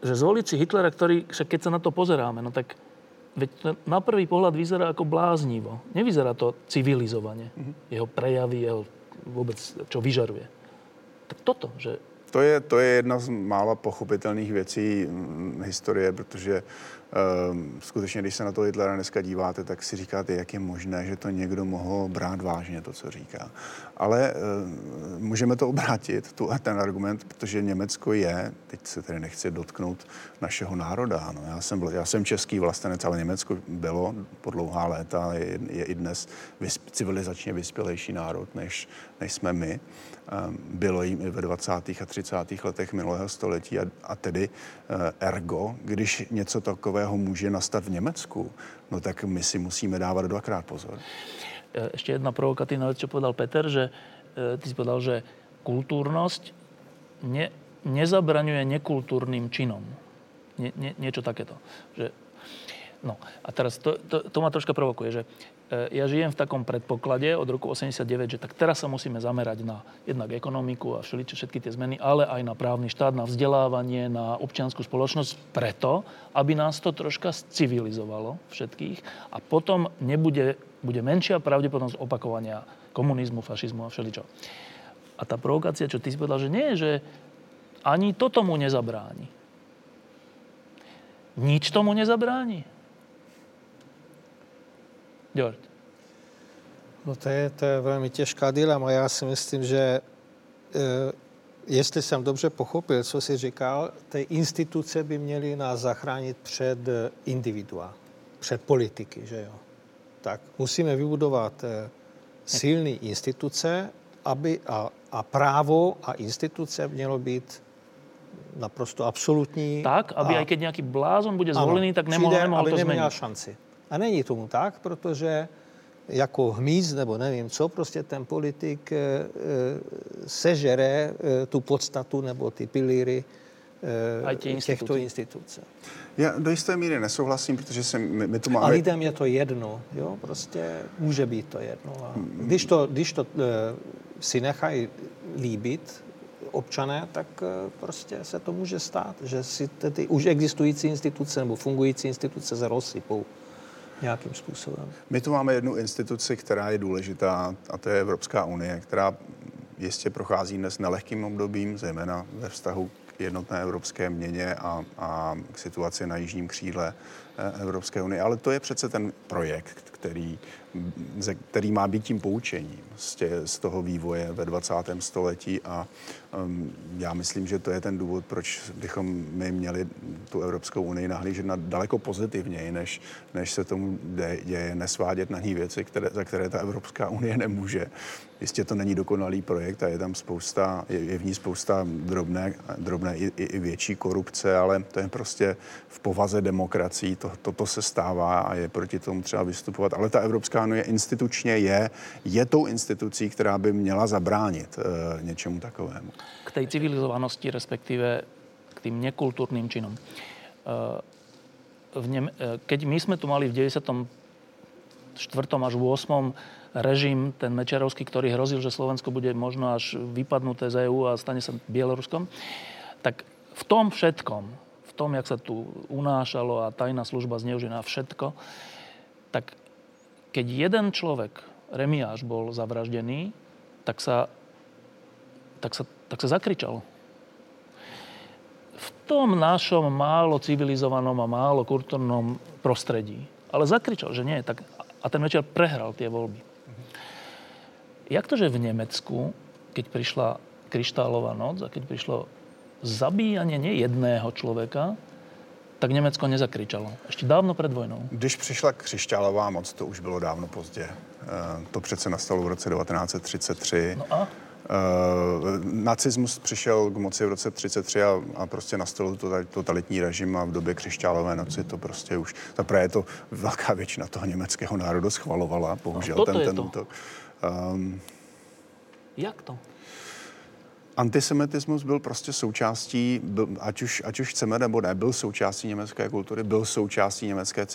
že zvoliť si Hitlera, ktorý, však keď sa na to pozeráme, no tak veď to na prvý pohľad vyzerá ako bláznivo. Nevyzerá to civilizovane. Mm-hmm. Jeho prejavy, jeho vôbec, čo vyžaruje. Tak toto, že to je, to je jedna z mála pochopitelných věcí historie, protože skutečně, když se na to Hitlera dneska díváte, tak si říkáte, jak je možné, že to někdo mohl brát vážně, to, co říká. Ale ehm, můžeme to obrátit, tu, ten argument, protože Německo je, teď se tedy nechci dotknout našeho národa. No, já, jsem, já jsem český vlastenec, ale Německo bylo po dlouhá léta, je, je i dnes vysp, civilizačně vyspělejší národ, než, než jsme my. Ehm, bylo jim i ve 20. a 30. letech minulého století a, a tedy eh, ergo, když něco takového může nastat v Německu, no tak my si musíme dávat dvakrát pozor. Ešte jedna provokatívna vec, čo povedal Peter, že e, ty si povedal, že kultúrnosť ne, nezabraňuje nekultúrnym činom. Nie, nie, niečo takéto. Že, no a teraz to, to, to ma troška provokuje, že ja žijem v takom predpoklade od roku 89, že tak teraz sa musíme zamerať na jednak ekonomiku a všeliče, všetky tie zmeny, ale aj na právny štát, na vzdelávanie, na občianskú spoločnosť preto, aby nás to troška civilizovalo všetkých a potom nebude, bude menšia pravdepodobnosť opakovania komunizmu, fašizmu a všeličo. A tá provokácia, čo ty si povedal, že nie, že ani to tomu nezabráni. Nič tomu nezabráni. George. No to je, to je velmi těžká dilema. Já si myslím, že e, jestli jsem dobře pochopil, co jsi říkal, ty instituce by měly nás zachránit před individua, před politiky, že jo. Tak musíme vybudovat e, silné instituce, aby a, a právo a instituce mělo být naprosto absolutní. Tak, aby a, aj keď nějaký blázon bude zvolený, ano, tak nemohl, přijde, nemohl aby to změnit. šanci. A není tomu tak, protože jako hmyz nebo nevím co, prostě ten politik e, sežere e, tu podstatu nebo ty pilíry e, těchto institucí. Já do jisté míry nesouhlasím, protože se my, my to máme... A lidem je to jedno, jo, prostě může být to jedno. A když to, když to si nechají líbit občané, tak prostě se to může stát, že si ty už existující instituce nebo fungující instituce se rozsypou nějakým způsobem. My tu máme jednu instituci, která je důležitá, a to je Evropská unie, která jistě prochází dnes nelehkým obdobím, zejména ve vztahu k jednotné evropské měně a, a k situaci na jižním křídle eh, Evropské unie. Ale to je přece ten projekt, který, který má být tím poučením z, tě, z toho vývoje ve 20. století a um, já myslím, že to je ten důvod, proč bychom my měli tu Evropskou unii nahlížet na daleko pozitivněji, než, než se tomu děje, nesvádět na ní věci, které, za které ta Evropská unie nemůže. Jistě to není dokonalý projekt a je tam spousta, je, je v ní spousta drobné, drobné i, i, i větší korupce, ale to je prostě v povaze demokracií, to, toto se stává a je proti tomu třeba vystupovat ale ta Evropská unie institučně je, je tou institucí, která by měla zabránit e, něčemu takovému. K té civilizovanosti, respektive k tým nekultúrnym činom. E, v Nem- e, keď my jsme tu mali v 94. až 8. režim, ten Mečerovský, ktorý hrozil, že Slovensko bude možno až vypadnuté z EU a stane sa Bieloruskom, tak v tom všetkom, v tom, jak sa tu unášalo a tajná služba zneužená všetko, tak keď jeden človek, Remiáš, bol zavraždený, tak sa, tak sa, tak sa zakričalo. V tom našom málo civilizovanom a málo kultúrnom prostredí. Ale zakričal, že nie. Tak, a ten večer prehral tie voľby. Jak to, že v Nemecku, keď prišla kryštálová noc a keď prišlo zabíjanie nie jedného človeka, tak Německo nezakričalo. Ještě dávno před vojnou. Když přišla křišťálová moc, to už bylo dávno pozdě. Eh, to přece nastalo v roce 1933. No a? Uh, nacismus přišel k moci v roce 33 a, a prostě nastal totalitní režim a v době křišťálové noci to prostě už, zaprvé je to velká většina toho německého národa schvalovala, bohužel no, ten, ten to. to um, Jak to? Antisemitismus byl prostě součástí, byl, ať, už, ať už chceme nebo ne, byl součástí německé kultury, byl součástí německé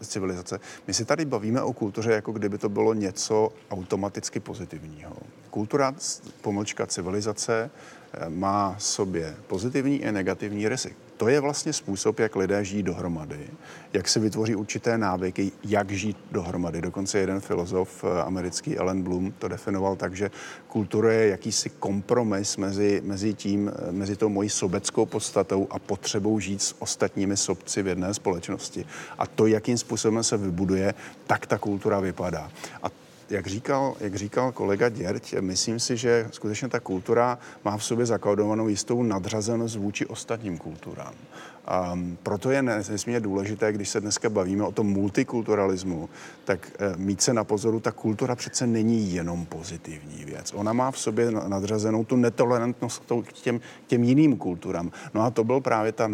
civilizace. My si tady bavíme o kultuře, jako kdyby to bylo něco automaticky pozitivního. Kultura, pomlčka civilizace, eh, má sobě pozitivní i negativní rysy. To je vlastně způsob, jak lidé žijí dohromady, jak se vytvoří určité návyky, jak žít dohromady. Dokonce jeden filozof eh, americký, Ellen Bloom, to definoval tak, že kultura je jakýsi kompromis mezi, mezi tím, eh, mezi tou mojí sobeckou podstatou a potřebou žít s ostatními sobci v jedné společnosti. A to, jakým způsobem se vybuduje, tak ta kultura vypadá. A jak říkal, jak říkal kolega Děrť, myslím si, že skutečně ta kultura má v sobě zakladovanou jistou nadřazenost vůči ostatním kulturám. A proto je nesmírně důležité, když se dneska bavíme o tom multikulturalismu, tak eh, mít se na pozoru, ta kultura přece není jenom pozitivní věc. Ona má v sobě nadřazenou tu netolerantnost k těm, těm jiným kulturám. No a to byl právě ta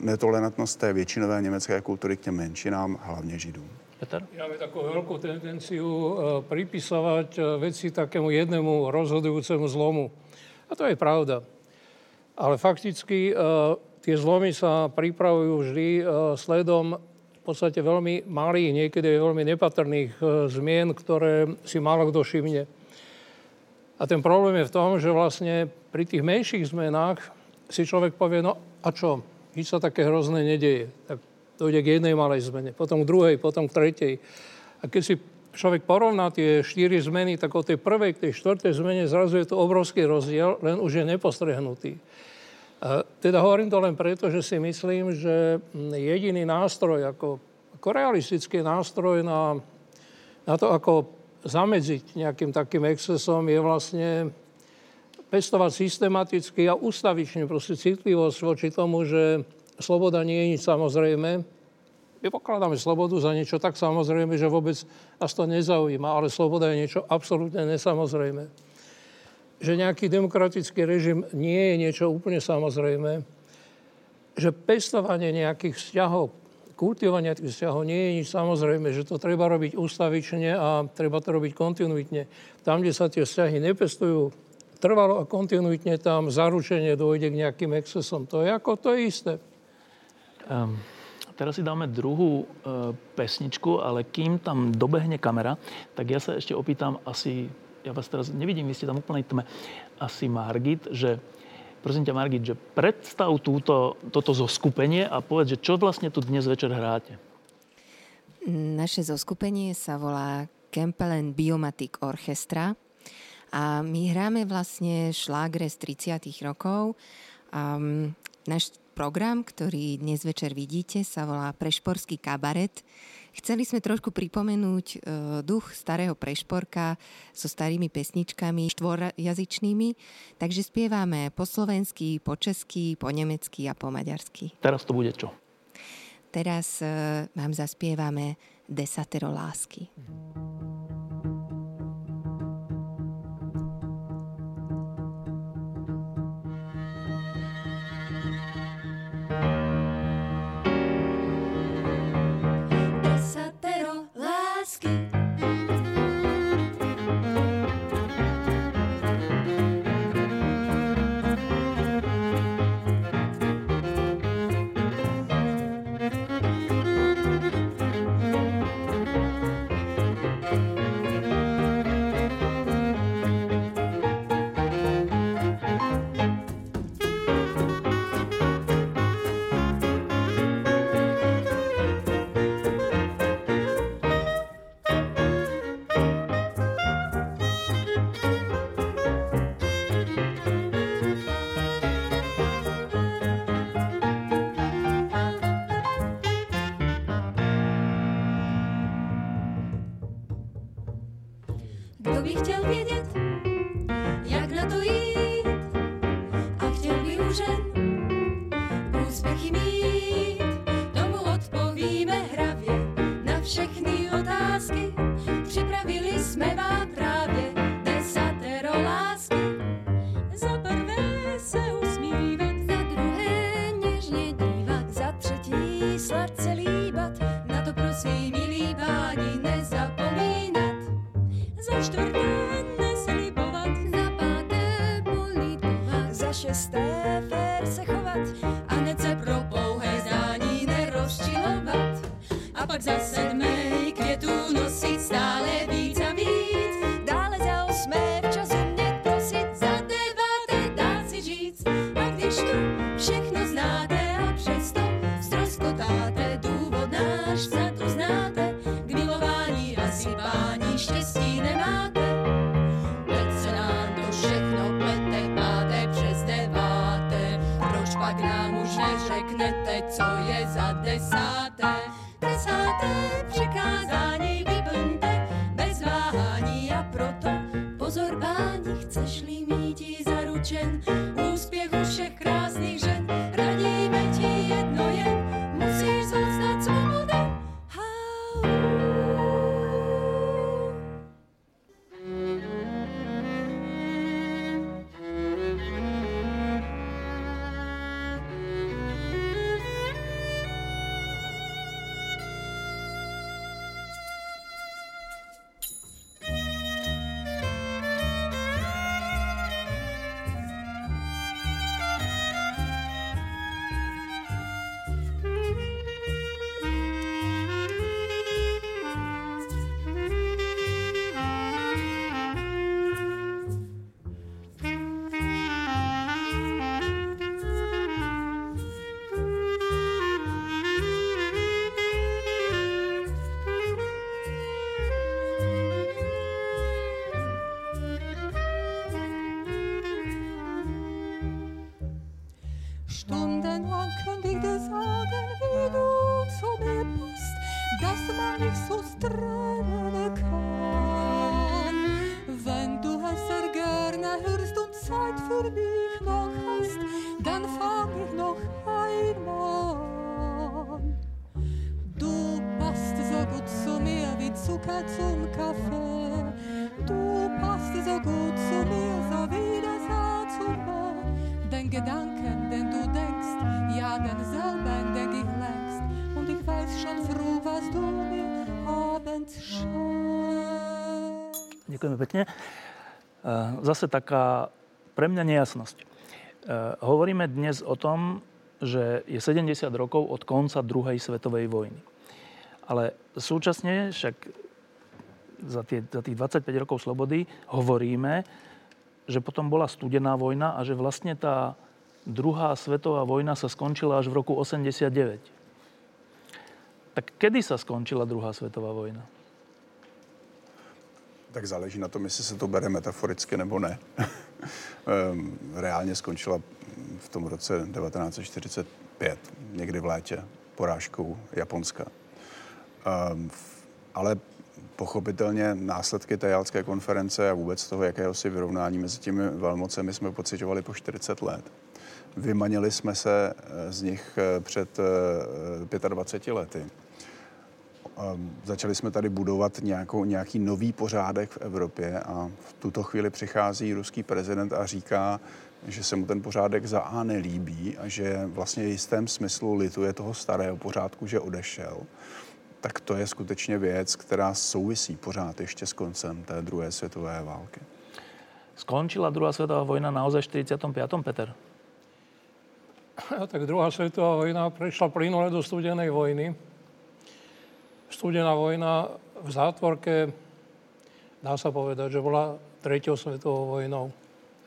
netolerantnost té většinové německé kultury k těm menšinám, hlavně židům. Peter? Máme takú veľkú tendenciu e, pripisovať e, veci takému jednému rozhodujúcemu zlomu. A to je pravda. Ale fakticky e, tie zlomy sa pripravujú vždy sledom v podstate veľmi malých, niekedy veľmi nepatrných zmien, ktoré si málo kto všimne. A ten problém je v tom, že vlastne pri tých menších zmenách si človek povie, no a čo, nič sa také hrozné nedeje. Tak dojde k jednej malej zmene, potom k druhej, potom k tretej. A keď si človek porovná tie štyri zmeny, tak od tej prvej k tej štvrtej zmene zrazu je to obrovský rozdiel, len už je nepostrehnutý. Teda hovorím to len preto, že si myslím, že jediný nástroj, ako, ako realistický nástroj na, na to, ako zamedziť nejakým takým excesom, je vlastne pestovať systematicky a ustavične proste citlivosť voči tomu, že sloboda nie je nič samozrejme. My pokladáme slobodu za niečo tak samozrejme, že vôbec nás to nezaujíma, ale sloboda je niečo absolútne nesamozrejme. Že nejaký demokratický režim nie je niečo úplne samozrejme, že pestovanie nejakých vzťahov, kultivovanie tých vzťahov nie je nič samozrejme, že to treba robiť ústavične a treba to robiť kontinuitne. Tam, kde sa tie vzťahy nepestujú trvalo a kontinuitne, tam zaručenie dojde k nejakým excesom. To je ako to je isté. Um, teraz si dáme druhú uh, pesničku, ale kým tam dobehne kamera, tak ja sa ešte opýtam asi, ja vás teraz nevidím, vy ste tam úplne tme, asi Margit, že prosím ťa Margit, že predstav túto, toto zoskupenie a povedz, že čo vlastne tu dnes večer hráte. Naše zoskupenie sa volá Kempelen Biomatic Orchestra a my hráme vlastne šlágre z 30 rokov. Um, náš program, ktorý dnes večer vidíte, sa volá Prešporský kabaret. Chceli sme trošku pripomenúť e, duch starého Prešporka so starými pesničkami štvorjazyčnými, takže spievame po slovensky, po česky, po nemecky a po maďarsky. Teraz to bude čo? Teraz e, vám zaspievame Desatero lásky. Mm-hmm. Ďakujeme pekne. E, Zase taká pre mňa nejasnosť. E, Hovoríme dnes o tom, že je 70 rokov od konca druhej svetovej vojny. Ale súčasne však za, tie, za tých 25 rokov slobody hovoríme, že potom bola studená vojna a že vlastne tá druhá svetová vojna sa skončila až v roku 89. Tak kedy sa skončila druhá svetová vojna? Tak záleží na tom, jestli se to bere metaforicky nebo ne. Ehm, Reálně skončila v tom roce 1945, někdy v létě, porážkou Japonska. Ehm, Ale pochopitelně následky té jalské konference a vůbec toho jakéhosi vyrovnání mezi těmi velmocemi jsme pocitovali po 40 let. Vymanili jsme se eh, z nich eh, před eh, 25 lety. Ehm, Začali jsme tady budovat nějakou, nějaký nový pořádek v Evropě a v tuto chvíli přichází ruský prezident a říká, že se mu ten pořádek za A nelíbí a že vlastně v jistém smyslu lituje toho starého pořádku, že odešel. Tak to je skutečně věc, která souvisí pořád ještě s koncem té druhé světové války. Skončila druhá svetová vojna naozaj v 45. Peter? Tak druhá svetová vojna prešla plynule do studenej vojny. Studená vojna v zátvorke, dá sa povedať, že bola treťou svetovou vojnou.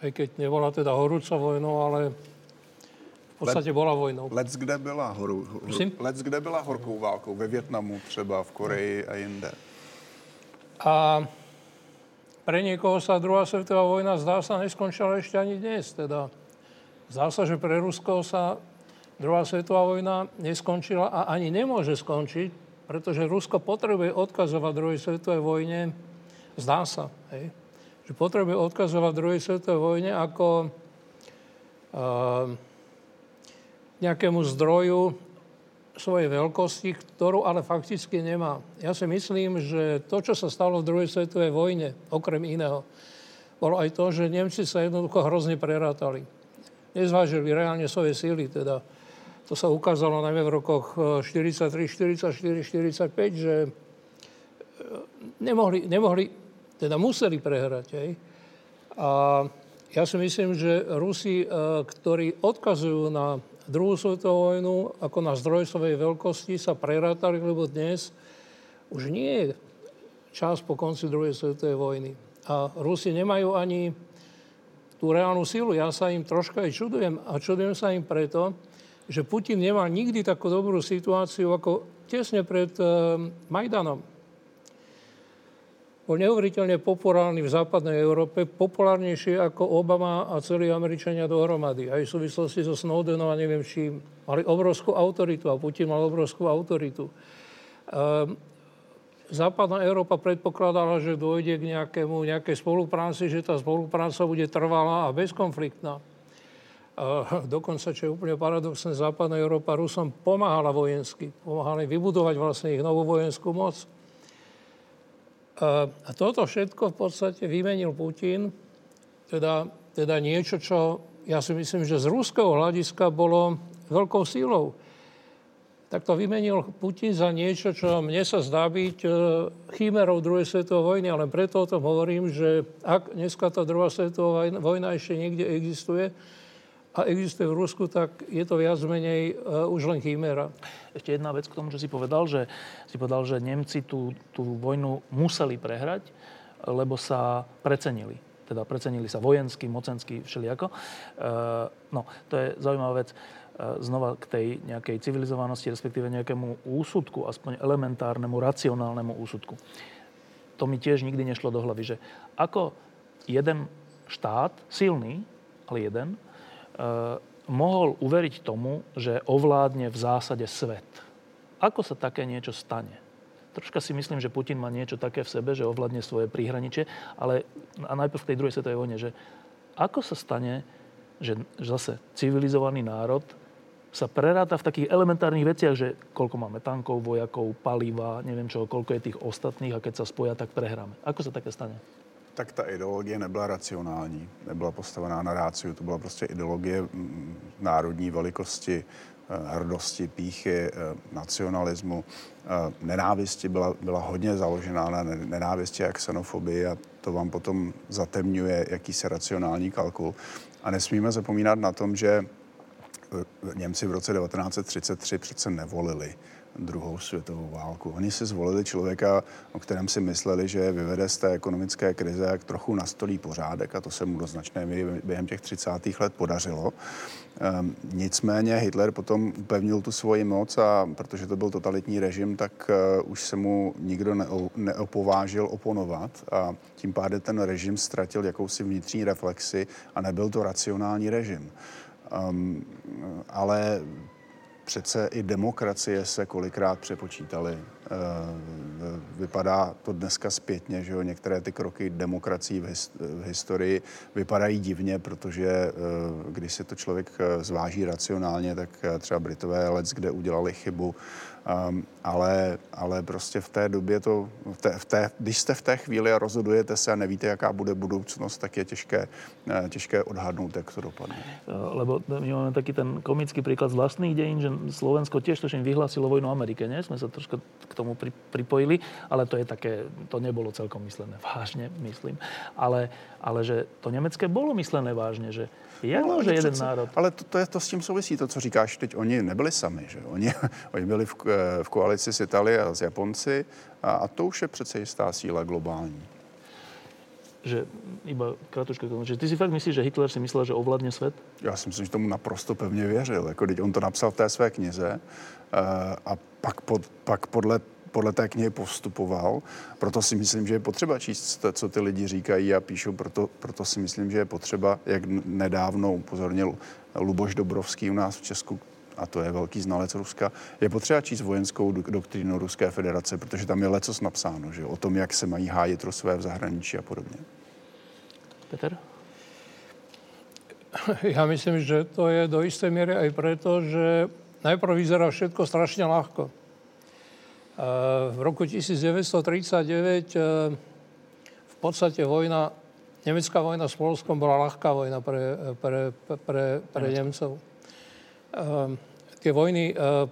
Aj keď nebola teda horúca vojnou, ale v podstate bola vojnou. Let's kde byla, horu, horu, let's kde byla horkou válkou? Ve Větnamu třeba, v Koreji a jinde. A pre niekoho sa druhá svetová vojna zdá sa neskončila ešte ani dnes. Teda zdá sa, že pre Rusko sa druhá svetová vojna neskončila a ani nemôže skončiť, pretože Rusko potrebuje odkazovať druhej svetovej vojne, zdá sa, hej, že potrebuje odkazovať druhej svetovej vojne ako uh, nejakému zdroju svojej veľkosti, ktorú ale fakticky nemá. Ja si myslím, že to, čo sa stalo v druhej svetovej vojne, okrem iného, bolo aj to, že Nemci sa jednoducho hrozne prerátali. Nezvážili reálne svoje síly, teda to sa ukázalo najmä v rokoch eh, 43, 44, 45, že eh, nemohli, nemohli teda museli prehrať. Hej. A ja si myslím, že Rusi, eh, ktorí odkazujú na druhú svetovú vojnu ako na zdroj svojej veľkosti, sa prerátali, lebo dnes už nie je čas po konci druhej svetovej vojny. A Rusi nemajú ani tú reálnu sílu. Ja sa im troška aj čudujem. A čudujem sa im preto, že Putin nemal nikdy takú dobrú situáciu ako tesne pred eh, Majdanom. bol neuveriteľne populárny v západnej Európe, populárnejší ako Obama a celí Američania dohromady. Aj v súvislosti so Snowdenom a neviem čím. Mali obrovskú autoritu a Putin mal obrovskú autoritu. Ehm, západná Európa predpokladala, že dojde k nejakému, nejakej spolupráci, že tá spolupráca bude trvalá a bezkonfliktná. A dokonca, čo je úplne paradoxné, západná Európa Rusom pomáhala vojensky. Pomáhali vybudovať vlastne ich novú vojenskú moc. A toto všetko v podstate vymenil Putin, teda, teda niečo, čo ja si myslím, že z ruského hľadiska bolo veľkou sílou. Tak to vymenil Putin za niečo, čo mne sa zdá byť e, chimerou druhej svetovej vojny, ale preto o tom hovorím, že ak dneska tá druhá svetová vojna ešte niekde existuje, a existuje v Rusku, tak je to viac menej uh, už len chimera. Ešte jedna vec k tomu, čo si povedal, že si povedal, že Nemci tú, tú vojnu museli prehrať, lebo sa precenili. Teda precenili sa vojensky, mocensky, všelijako. Uh, no, to je zaujímavá vec. Uh, znova k tej nejakej civilizovanosti, respektíve nejakému úsudku, aspoň elementárnemu, racionálnemu úsudku. To mi tiež nikdy nešlo do hlavy, že ako jeden štát, silný, ale jeden, Eh, mohol uveriť tomu, že ovládne v zásade svet. Ako sa také niečo stane? Troška si myslím, že Putin má niečo také v sebe, že ovládne svoje príhraničie, ale a najprv v tej druhej svetovej vojne, že ako sa stane, že zase civilizovaný národ sa preráta v takých elementárnych veciach, že koľko máme tankov, vojakov, paliva, neviem čo, koľko je tých ostatných a keď sa spoja, tak prehráme. Ako sa také stane? Tak ta ideologie nebyla racionální, nebyla postavená na ráciu, to byla prostě ideologie mm, národní velikosti, eh, hrdosti, píchy, eh, nacionalismu. Eh, nenávisti byla, byla hodně založená na nenávisti a xenofobii a to vám potom zatemňuje jakýsi racionální kalkul. A nesmíme zapomínat na tom, že Němci v roce 1933 přece nevolili druhou světovou válku. Oni si zvolili člověka, o kterém si mysleli, že vyvede z té ekonomické krize, jak trochu nastolí pořádek a to se mu do značné míry během těch 30. let podařilo. Ehm, nicméně Hitler potom upevnil tu svoji moc a protože to byl totalitní režim, tak uh, už se mu nikdo neo, neopovážil oponovat a tím pádem ten režim ztratil jakousi vnitřní reflexi a nebyl to racionální režim. Um, ale přece i demokracie se kolikrát přepočítaly. Eh, vypadá to dneska zpětně, že jo, některé ty kroky demokracií v, historii vypadají divně, protože eh, když si to člověk eh, zváží racionálně, tak třeba Britové let, kde udělali chybu, Um, ale, ale prostě v té době to, v té, v té, když jste v té chvíli a rozhodujete se a nevíte, jaká bude budoucnost, tak je těžké, eh, těžké odhadnout, jak to dopadne. Eh, lebo my máme taký ten komický príklad z vlastných dejín, že Slovensko tiež točím vyhlásilo vojnu Amerike, nie? Sme sa troška k tomu pri, ale to je také, to nebolo celkom myslené vážne, myslím. Ale, ale že to nemecké bolo myslené vážne, že jak no, může jeden národ? Ale to, to, je, to s tím souvisí, to, co říkáš teď. Oni nebyli sami, že? Oni, oni byli v, eh, v koalici s Itálie a s Japonci a, a to už je přece jistá síla globální. Že iba kratučka, že ty si fakt myslíš, že Hitler si myslel, že ovládne svět? Já si myslím, že tomu naprosto pevně věřil. Jako, teď on to napsal v té své knize uh, a pak, pod, pak podle podle té knihy postupoval. Proto si myslím, že je potřeba číst, co ty lidi říkají a píšou. Proto, proto si myslím, že je potřeba, jak nedávno upozornil Luboš Dobrovský u nás v Česku, a to je velký znalec Ruska, je potřeba číst vojenskou doktrínu Ruské federace, protože tam je lecos napsáno, že o tom, jak se mají hájit Rusové v zahraničí a podobně. Peter? Ja myslím, že to je do istej miery aj preto, že najprv vyzerá všetko strašne ľahko. V roku 1939 eh, v podstate vojna, nemecká vojna s Polskom bola ľahká vojna pre, pre, pre, pre Nemcov. Eh, tie vojny eh,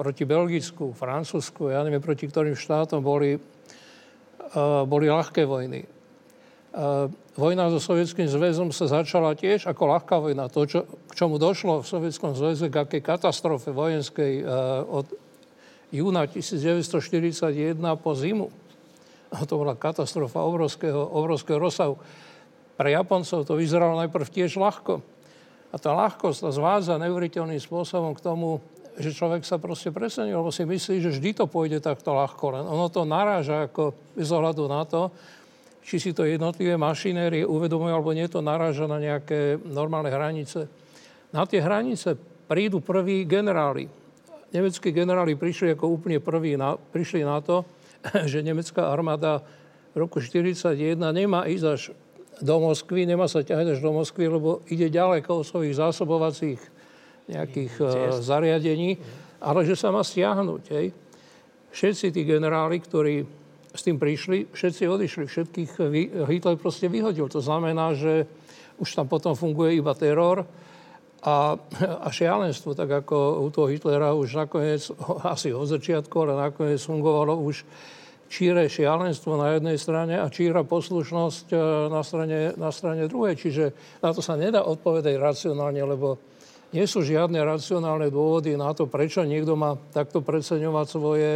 proti Belgicku, Francúzsku, ja neviem, proti ktorým štátom boli, boli ľahké vojny. Vojna so Sovietským zväzom sa začala tiež ako ľahká vojna. To, čo, k čomu došlo v Sovietskom zväze, k akej katastrofe vojenskej od júna 1941 po zimu. A to bola katastrofa obrovského, obrovského rozsahu. Pre Japoncov to vyzeralo najprv tiež ľahko. A tá ľahkosť tá zvádza neuveriteľným spôsobom k tomu, že človek sa proste presení, lebo si myslí, že vždy to pôjde takto ľahko. Len ono to naráža ako bez ohľadu na to, či si to jednotlivé mašinérie uvedomujú, alebo nie, to naráža na nejaké normálne hranice. Na tie hranice prídu prví generáli. Nemeckí generáli prišli ako úplne prví na, prišli na to, že nemecká armáda v roku 1941 nemá ísť až do Moskvy, nemá sa ťahať až do Moskvy, lebo ide ďaleko od svojich zásobovacích nejakých uh, zariadení, ale že sa má stiahnuť. Hej. Všetci tí generáli, ktorí s tým prišli, všetci odišli, všetkých Hitler proste vyhodil. To znamená, že už tam potom funguje iba teror a, a šialenstvo, tak ako u toho Hitlera už nakoniec, asi od začiatku, ale nakoniec fungovalo už číre šialenstvo na jednej strane a číra poslušnosť e, na strane, na strane druhej. Čiže na to sa nedá odpovedať racionálne, lebo nie sú žiadne racionálne dôvody na to, prečo niekto má takto preceňovať svoje,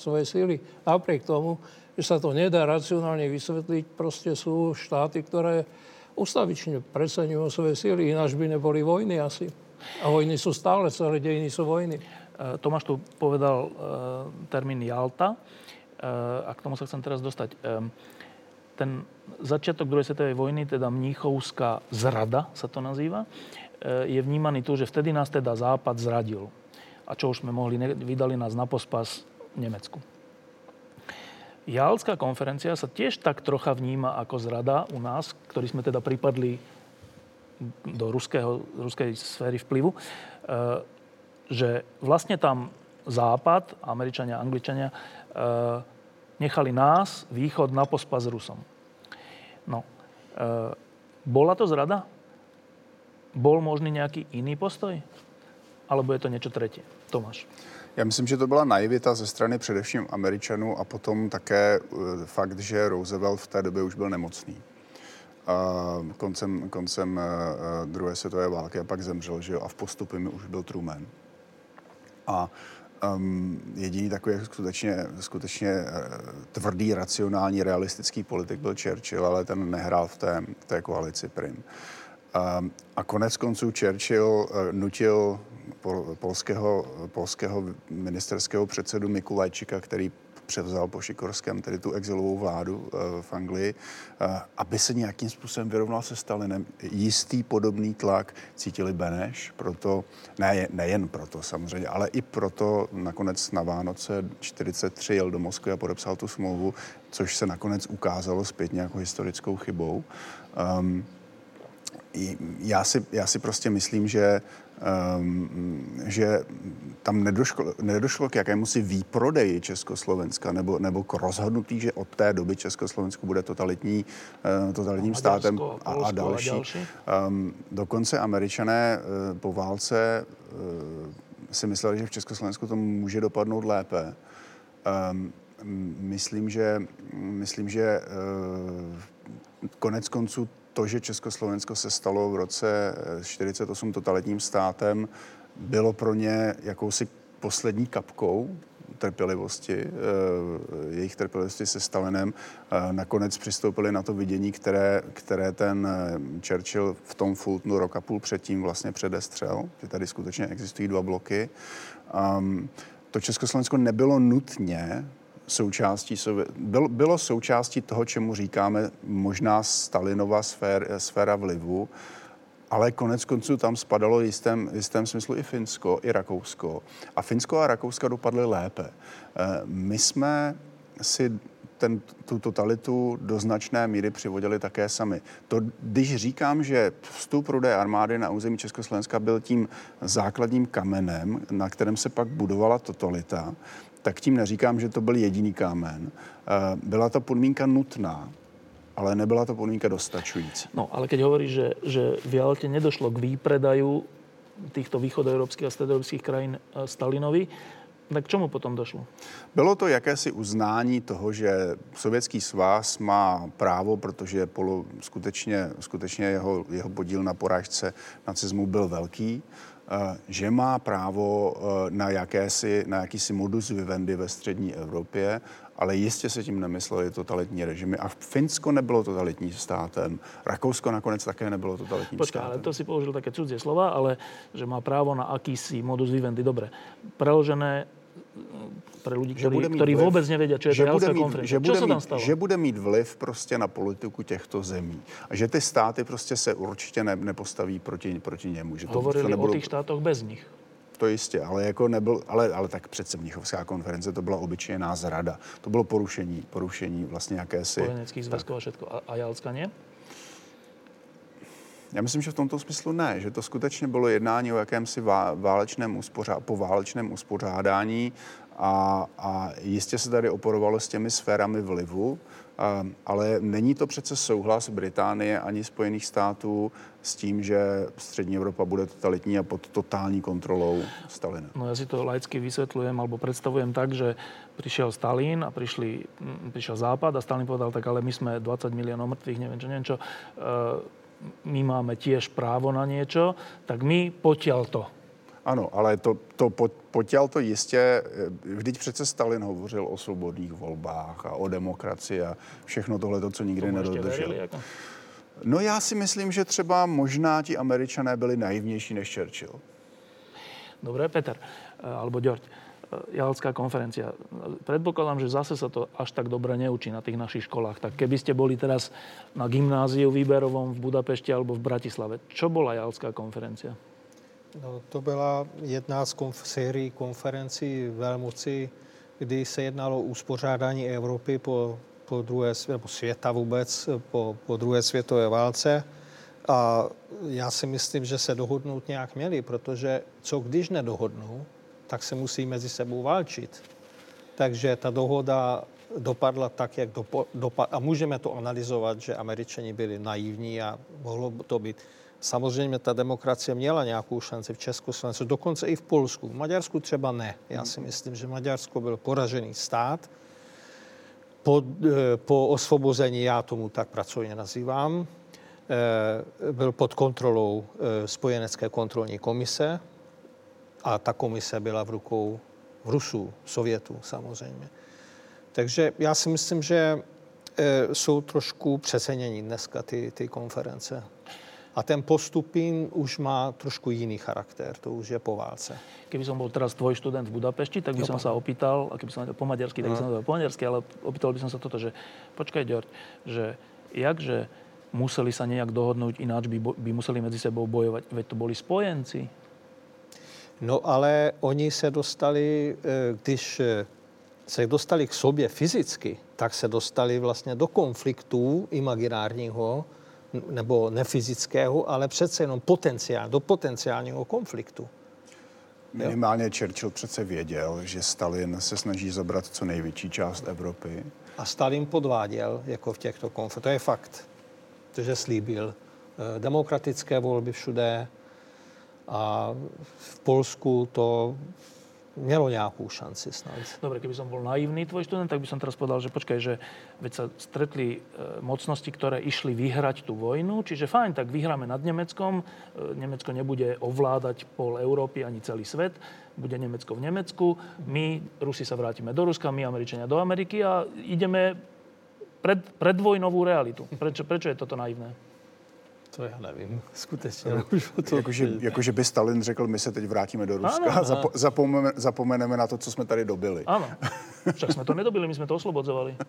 svoje síly. Napriek tomu, že sa to nedá racionálne vysvetliť, proste sú štáty, ktoré ustavične preceňujú svoje síly, ináč by neboli vojny asi. A vojny sú stále, celé dejiny sú vojny. E, Tomáš tu povedal uh, termín Jalta. Eh, a k tomu sa chcem teraz dostať. Ten začiatok druhej svetovej vojny, teda Mníchovská zrada sa to nazýva, eh, je vnímaný tu, že vtedy nás teda Západ zradil. A čo už sme mohli, vydali nás na pospas Nemecku. Jalská konferencia sa tiež tak trocha vníma ako zrada u nás, ktorí sme teda pripadli do ruského, ruskej sféry vplyvu, eh, že vlastne tam Západ, Američania, Angličania, Eh, nechali nás, východ, na pospa s Rusom. No, e, bola to zrada? Bol možný nějaký jiný postoj? Alebo je to něco tretie? Tomáš. Já myslím, že to byla naivita ze strany především Američanů a potom také eh, fakt, že Roosevelt v té době už byl nemocný. koncem, koncem druhé světové války a pak zemřel, že jo, a v postupy už byl Truman. A Um, jediný takový skutečně, skutečně uh, tvrdý, racionální, realistický politik byl Churchill, ale ten nehrál v té, té koalici prim. Um, a konec konců Churchill uh, nutil pol, polského, polského ministerského předsedu Mikulajčika, který převzal po Šikorském tedy tu exilovou vládu eh, v Anglii, eh, aby se nějakým způsobem vyrovnal se Stalinem. Jistý podobný tlak cítili Beneš, proto, ne, nejen proto samozřejmě, ale i proto nakonec na Vánoce 43 jel do Moskvy a podepsal tu smlouvu, což se nakonec ukázalo zpětně jako historickou chybou. Um, já si, já si prostě myslím, že um, že tam nedošlo, nedošlo k jakému si výprodeji Československa nebo, nebo k rozhodnutí, že od té doby Československo bude totalitní, uh, totalitním a státem Polsko, a, a další. A další. Um, dokonce američané uh, po válce uh, si mysleli, že v Československu to může dopadnout lépe. Um, myslím, že, myslím, že uh, konec konců to, že Československo se stalo v roce 48 eh, totalitním státem, bylo pro ně jakousi poslední kapkou trpělivosti, eh, jejich trpělivosti se Stalinem. Eh, nakonec přistoupili na to vidění, které, které ten Churchill v tom Fultonu rok a půl předtím vlastně předestřel, že tady skutečně existují dva bloky. Um, to Československo nebylo nutně součástí, bylo, součástí toho, čemu říkáme možná Stalinova sfér, sféra vlivu, ale konec konců tam spadalo v jistém, jistém smyslu i Finsko, i Rakousko. A Finsko a Rakouska dopadly lépe. Eh, my jsme si ten, tu totalitu do značné míry přivodili také sami. To, když říkám, že vstup rudé armády na území Československa byl tím základním kamenem, na kterém se pak budovala totalita, tak tím neříkám, že to byl jediný kámen. Eh, byla to podmínka nutná, ale nebyla to podmínka dostačující. No, ale keď hovoríš, že, že v Jalte nedošlo k výpredaju týchto východoeurópskych a stredoeurópskych krajín eh, Stalinovi, tak k čemu potom došlo? Bylo to jakési uznání toho, že Sovětský svaz má právo, protože polo, skutečně, skutečně jeho, jeho podíl na porážce nacismu byl velký, že má právo na, jakési, na jakýsi modus vivendi ve střední Evropě ale jistě se tím nemysleli totalitní režimy. A Finsko nebylo totalitní státem, Rakousko nakonec také nebylo totalitní Počká, státem. ale to si použil také cudzie slova, ale že má právo na akýsi modus vivendi. Dobre, preložené pre ľudí, ktorí, ktorí vliv, vôbec nevedia, čo je že bude mít, konferencia. Že bude, mít, že bude mít vliv prostě na politiku těchto zemí. A že ty státy prostě se určitě ne, nepostaví proti, proti němu. Že to, Hovorili to nebudou... o těch štátoch bez nich to jistě, ale, jako nebyl, ale, ale tak přece Mnichovská konference to byla obyčejná zrada. To bylo porušení, porušení vlastně jakési... Spojeneckých zväzkov a všetko. A, a Jalska nie? Já myslím, že v tomto smyslu ne, že to skutečně bylo jednání o jakémsi válečném uspořádání, po válečném uspořádání a, a jistě se tady oporovalo s těmi sférami vlivu, a, ale není to přece souhlas Británie ani Spojených států s tím, že střední Evropa bude totalitní a pod totální kontrolou Stalina. No já si to laicky vysvětlujem alebo představujem tak, že přišel Stalin a přišli, přišel Západ a Stalin povedal, tak ale my jsme 20 milionů mrtvých, nevím čo, nevím čo, uh, my máme tiež právo na niečo, tak my potiaľ to. Ano, ale to, to potěl to jistě, eh, vždyť přece Stalin hovořil o svobodných volbách a o demokracii a všechno tohle, to, co nikdy nedodržel. Jako? No já si myslím, že třeba možná ti američané byli naivnější než Churchill. Dobré, Peter, eh, alebo Ďorď. Eh, Jalská konferencia. Predpokladám, že zase sa to až tak dobre neučí na tých našich školách. Tak keby ste boli teraz na gymnáziu výberovom v Budapešti alebo v Bratislave, čo bola Jalská konferencia? No, to byla jedna z konf- sérií konferencí velmoci, kdy se jednalo o uspořádání Evropy po, po druhé, nebo světa vůbec, po, po druhé světové válce. A já si myslím, že se dohodnout nějak měli, protože co když nedohodnou, tak se musí mezi sebou válčit. Takže ta dohoda dopadla tak, jak dopadla. A můžeme to analyzovat, že američani byli naivní a mohlo to být. Samozřejmě ta demokracie měla nějakou šanci v Československu, dokonce i v Polsku. V Maďarsku třeba ne. Já si myslím, že Maďarsko byl poražený stát. Po, eh, po osvobození, já tomu tak pracovně nazývám, eh, byl pod kontrolou eh, spojenecké kontrolní komise, a ta komise byla v rukou Rusů, Sovětů samozřejmě. Takže já si myslím, že jsou trošku přecenění dneska ty, ty konference. A ten postupín už má trošku jiný charakter, to už je po válce. Keby som bol teraz tvoj študent v Budapešti, tak by som sa opýtal, a keby som po maďarsky, tak by som no. po maďarsky, ale opýtal by som sa toto, že počkaj, Ďord, že jakže museli sa nejak dohodnúť, ináč by, by museli medzi sebou bojovať, veď to boli spojenci. No ale oni se dostali, eh, když eh, se dostali k sobě fyzicky, tak se dostali vlastně do konfliktů imaginárního nebo nefyzického, ale přece jenom potenciál, do potenciálního konfliktu. Minimálně jo? Churchill přece věděl, že Stalin se snaží zabrat co největší část Evropy. A Stalin podváděl jako v těchto konfliktech. To je fakt, protože slíbil eh, demokratické volby všude, a v Polsku to mělo nějakou šanci snad. Dobre, keby som bol naivný tvoj študent, tak by som teraz povedal, že počkaj, že veď sa stretli e, mocnosti, ktoré išli vyhrať tú vojnu, čiže fajn, tak vyhráme nad Nemeckom, e, nebude ovládať pol Európy ani celý svet, bude Nemecko v Nemecku, my, Rusi sa vrátime do Ruska, my, Američania do Ameriky a ideme pred, predvojnovú realitu. Prečo, prečo je toto naivné? To já nevím, skutečně. No, to... Jakože, jakože by Stalin řekl, my se teď vrátíme do Ruska ano, a zapo- zapomeneme, zapomeneme na to, co jsme tady dobili. Ano, však jsme to nedobili, my jsme to oslobodzovali.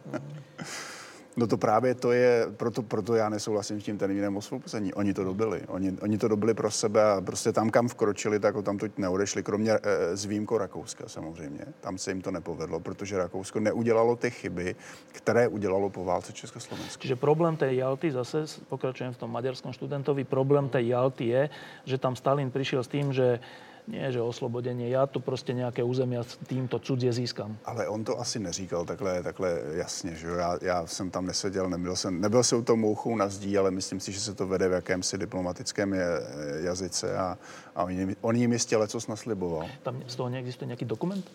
No to právě to je, proto, proto já nesouhlasím s tím termínem osvobození. Oni to dobili. Oni, oni to dobili pro sebe a prostě tam, kam vkročili, tak tam to neodešli, kromě e, s výjimkou Rakouska samozřejmě. Tam se jim to nepovedlo, protože Rakousko neudělalo ty chyby, které udělalo po válce Československa. Čiže problém té Jalty, zase pokračujem v tom maďarskom študentovi, problém té Jalty je, že tam Stalin přišel s tím, že nie, že oslobodenie, já tu prostě nějaké území s týmto cudzie získám. Ale on to asi neříkal takhle, takhle jasně, že já, já jsem tam neseděl, nebyl jsem, nebyl jsem u toho mouchou na zdí, ale myslím si, že se to vede v jakémsi diplomatickém jazyce a, a on, jim, on jim jistě lecos nasliboval. Tam z toho neexistuje nějaký dokument?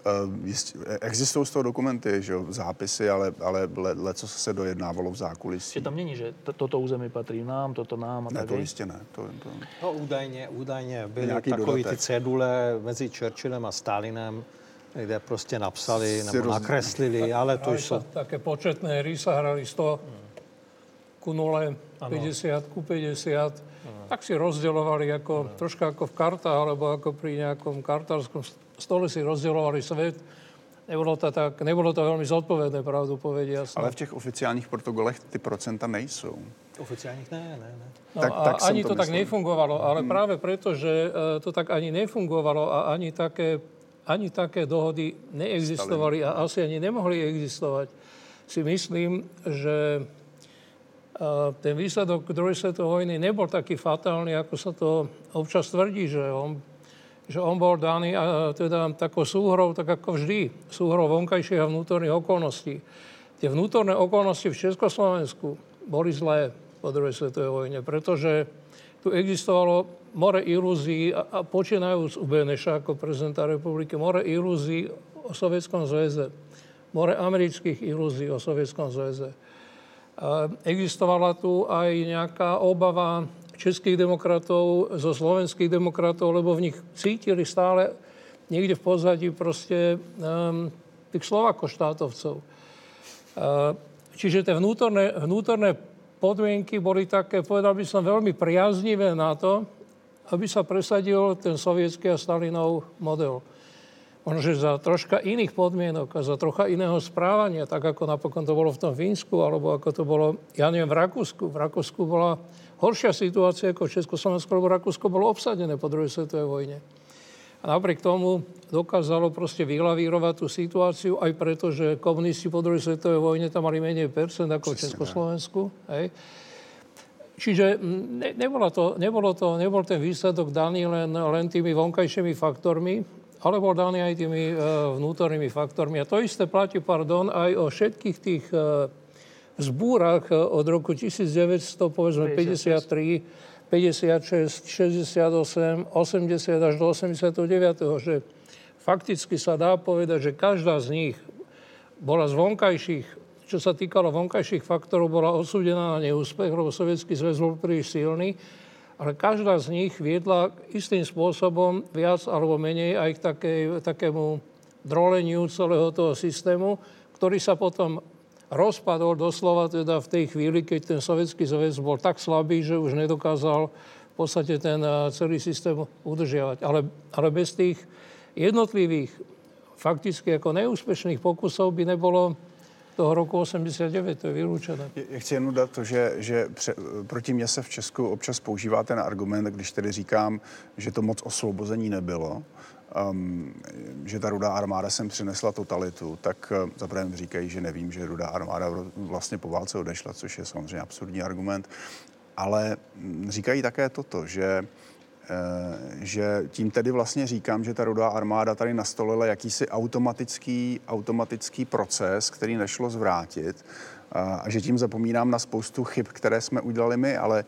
Uh, existují z toho dokumenty, že jo, zápisy, ale, ale le, le, co se dojednávalo v zákulisí. Že tam není, že to, toto území patří nám, toto nám a ne, tak. to jistě ne. To, to... No údajně, údajně byly takové ty cedule mezi Churchillem a Stalinem, kde prostě napsali nebo roz... nakreslili, ale to jsou... Také početné hry sa hrali 100 ku 0, 50 ku 50 tak si rozdeľovali ako, ano. troška ako v kartách, alebo ako pri nejakom kartárskom stole si rozdeľovali svet. Nebolo to, tak, nebolo to veľmi zodpovedné, pravdu povedia. Ale v těch oficiálních protokolech ty procenta nejsou. Oficiálních ne, ne, ne. No, tak, a tak ani to, to tak nefungovalo, ale hmm. práve preto, že uh, to tak ani nefungovalo a ani také, ani také dohody neexistovali Stalin. a asi ani nemohli existovať, si myslím, že ten výsledok druhej svetovej vojny nebol taký fatálny, ako sa to občas tvrdí, že on, že on bol daný teda takou súhrou, tak ako vždy, súhrou vonkajších a vnútorných okolností. Tie vnútorné okolnosti v Československu boli zlé po druhej svetovej vojne, pretože tu existovalo more ilúzií a, a počínajúc u Beneša ako prezidenta republiky, more ilúzií o Sovietskom zväze, more amerických ilúzií o Sovietskom zväze Existovala tu aj nejaká obava českých demokratov zo slovenských demokratov, lebo v nich cítili stále niekde v pozadí proste um, tých Slovako-štátovcov. Uh, čiže tie vnútorné, vnútorné podmienky boli také, povedal by som, veľmi priaznivé na to, aby sa presadil ten sovietský a Stalinov model možno, že za troška iných podmienok a za trocha iného správania, tak ako napokon to bolo v tom Fínsku, alebo ako to bolo, ja neviem, v Rakúsku. V Rakúsku bola horšia situácia ako v Československu, lebo Rakúsko bolo obsadené po druhej svetovej vojne. A napriek tomu dokázalo proste vylavírovať tú situáciu aj preto, že komunisti po druhej svetovej vojne tam mali menej percent ako v Československu. Hej. Čiže ne, nebolo, to, nebolo, to, nebol ten výsledok daný len, len tými vonkajšími faktormi, ale bol daný aj tými uh, vnútornými faktormi. A to isté platí, pardon, aj o všetkých tých uh, zbúrach uh, od roku 1900, povedzme 53, 56, 68, 80 až do 89, že fakticky sa dá povedať, že každá z nich bola z vonkajších, čo sa týkalo vonkajších faktorov, bola osúdená na neúspech, lebo Sovietský zväz bol príliš silný ale každá z nich viedla istým spôsobom viac alebo menej aj k takej, takému droleniu celého toho systému, ktorý sa potom rozpadol doslova teda v tej chvíli, keď ten sovietský zväz bol tak slabý, že už nedokázal v podstate ten eh, celý systém udržiavať. Ale, ale bez tých jednotlivých fakticky ako neúspešných pokusov by nebolo toho roku 89, to je vylučené. Já chci jen dodat to, že, že pře, proti mě se v Česku občas používá ten argument, když tedy říkám, že to moc osvobození nebylo, um, že ta rudá armáda sem přinesla totalitu, tak uh, zaprvé říkají, že nevím, že rudá armáda vlastně po válce odešla, což je samozřejmě absurdní argument, ale mm, říkají také toto, že Eh, že tím tedy vlastně říkám, že ta rudá armáda tady nastolila jakýsi automatický, automatický proces, který nešlo zvrátit a že tím zapomínám na spoustu chyb, které jsme udělali my, ale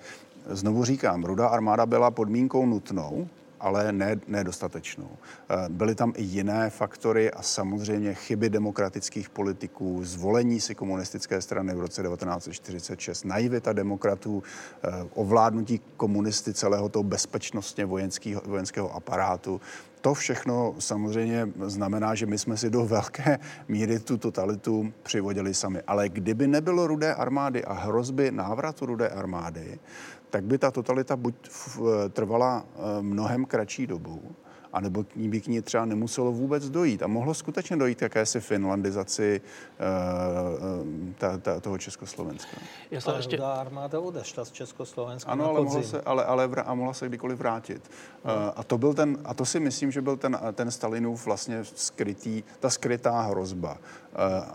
znovu říkám, rudá armáda byla podmínkou nutnou, ale ne, nedostatečnou. Eh, byly tam i jiné faktory a samozřejmě chyby demokratických politiků, zvolení si komunistické strany v roce 1946, naivita demokratů, eh, ovládnutí komunisty celého toho bezpečnostně vojenského, vojenského aparátu, to všechno samozřejmě znamená, že my jsme si do velké míry tu totalitu přivodili sami. Ale kdyby nebylo rudé armády a hrozby návratu rudé armády, tak by ta totalita buď trvala eh, mnohem kratší dobu, anebo k ní by k ní třeba nemuselo vůbec dojít. A mohlo skutečně dojít k jakési finlandizaci uh, ta, ta, toho Československa. Já ale ještě... armáda odešla z Československa Ano, ale mohla, se, ale, ale vr- a mohla se kdykoliv vrátit. No. Uh, a, to byl ten, a to si myslím, že byl ten, ten Stalinův vlastně skrytý, ta skrytá hrozba. Uh,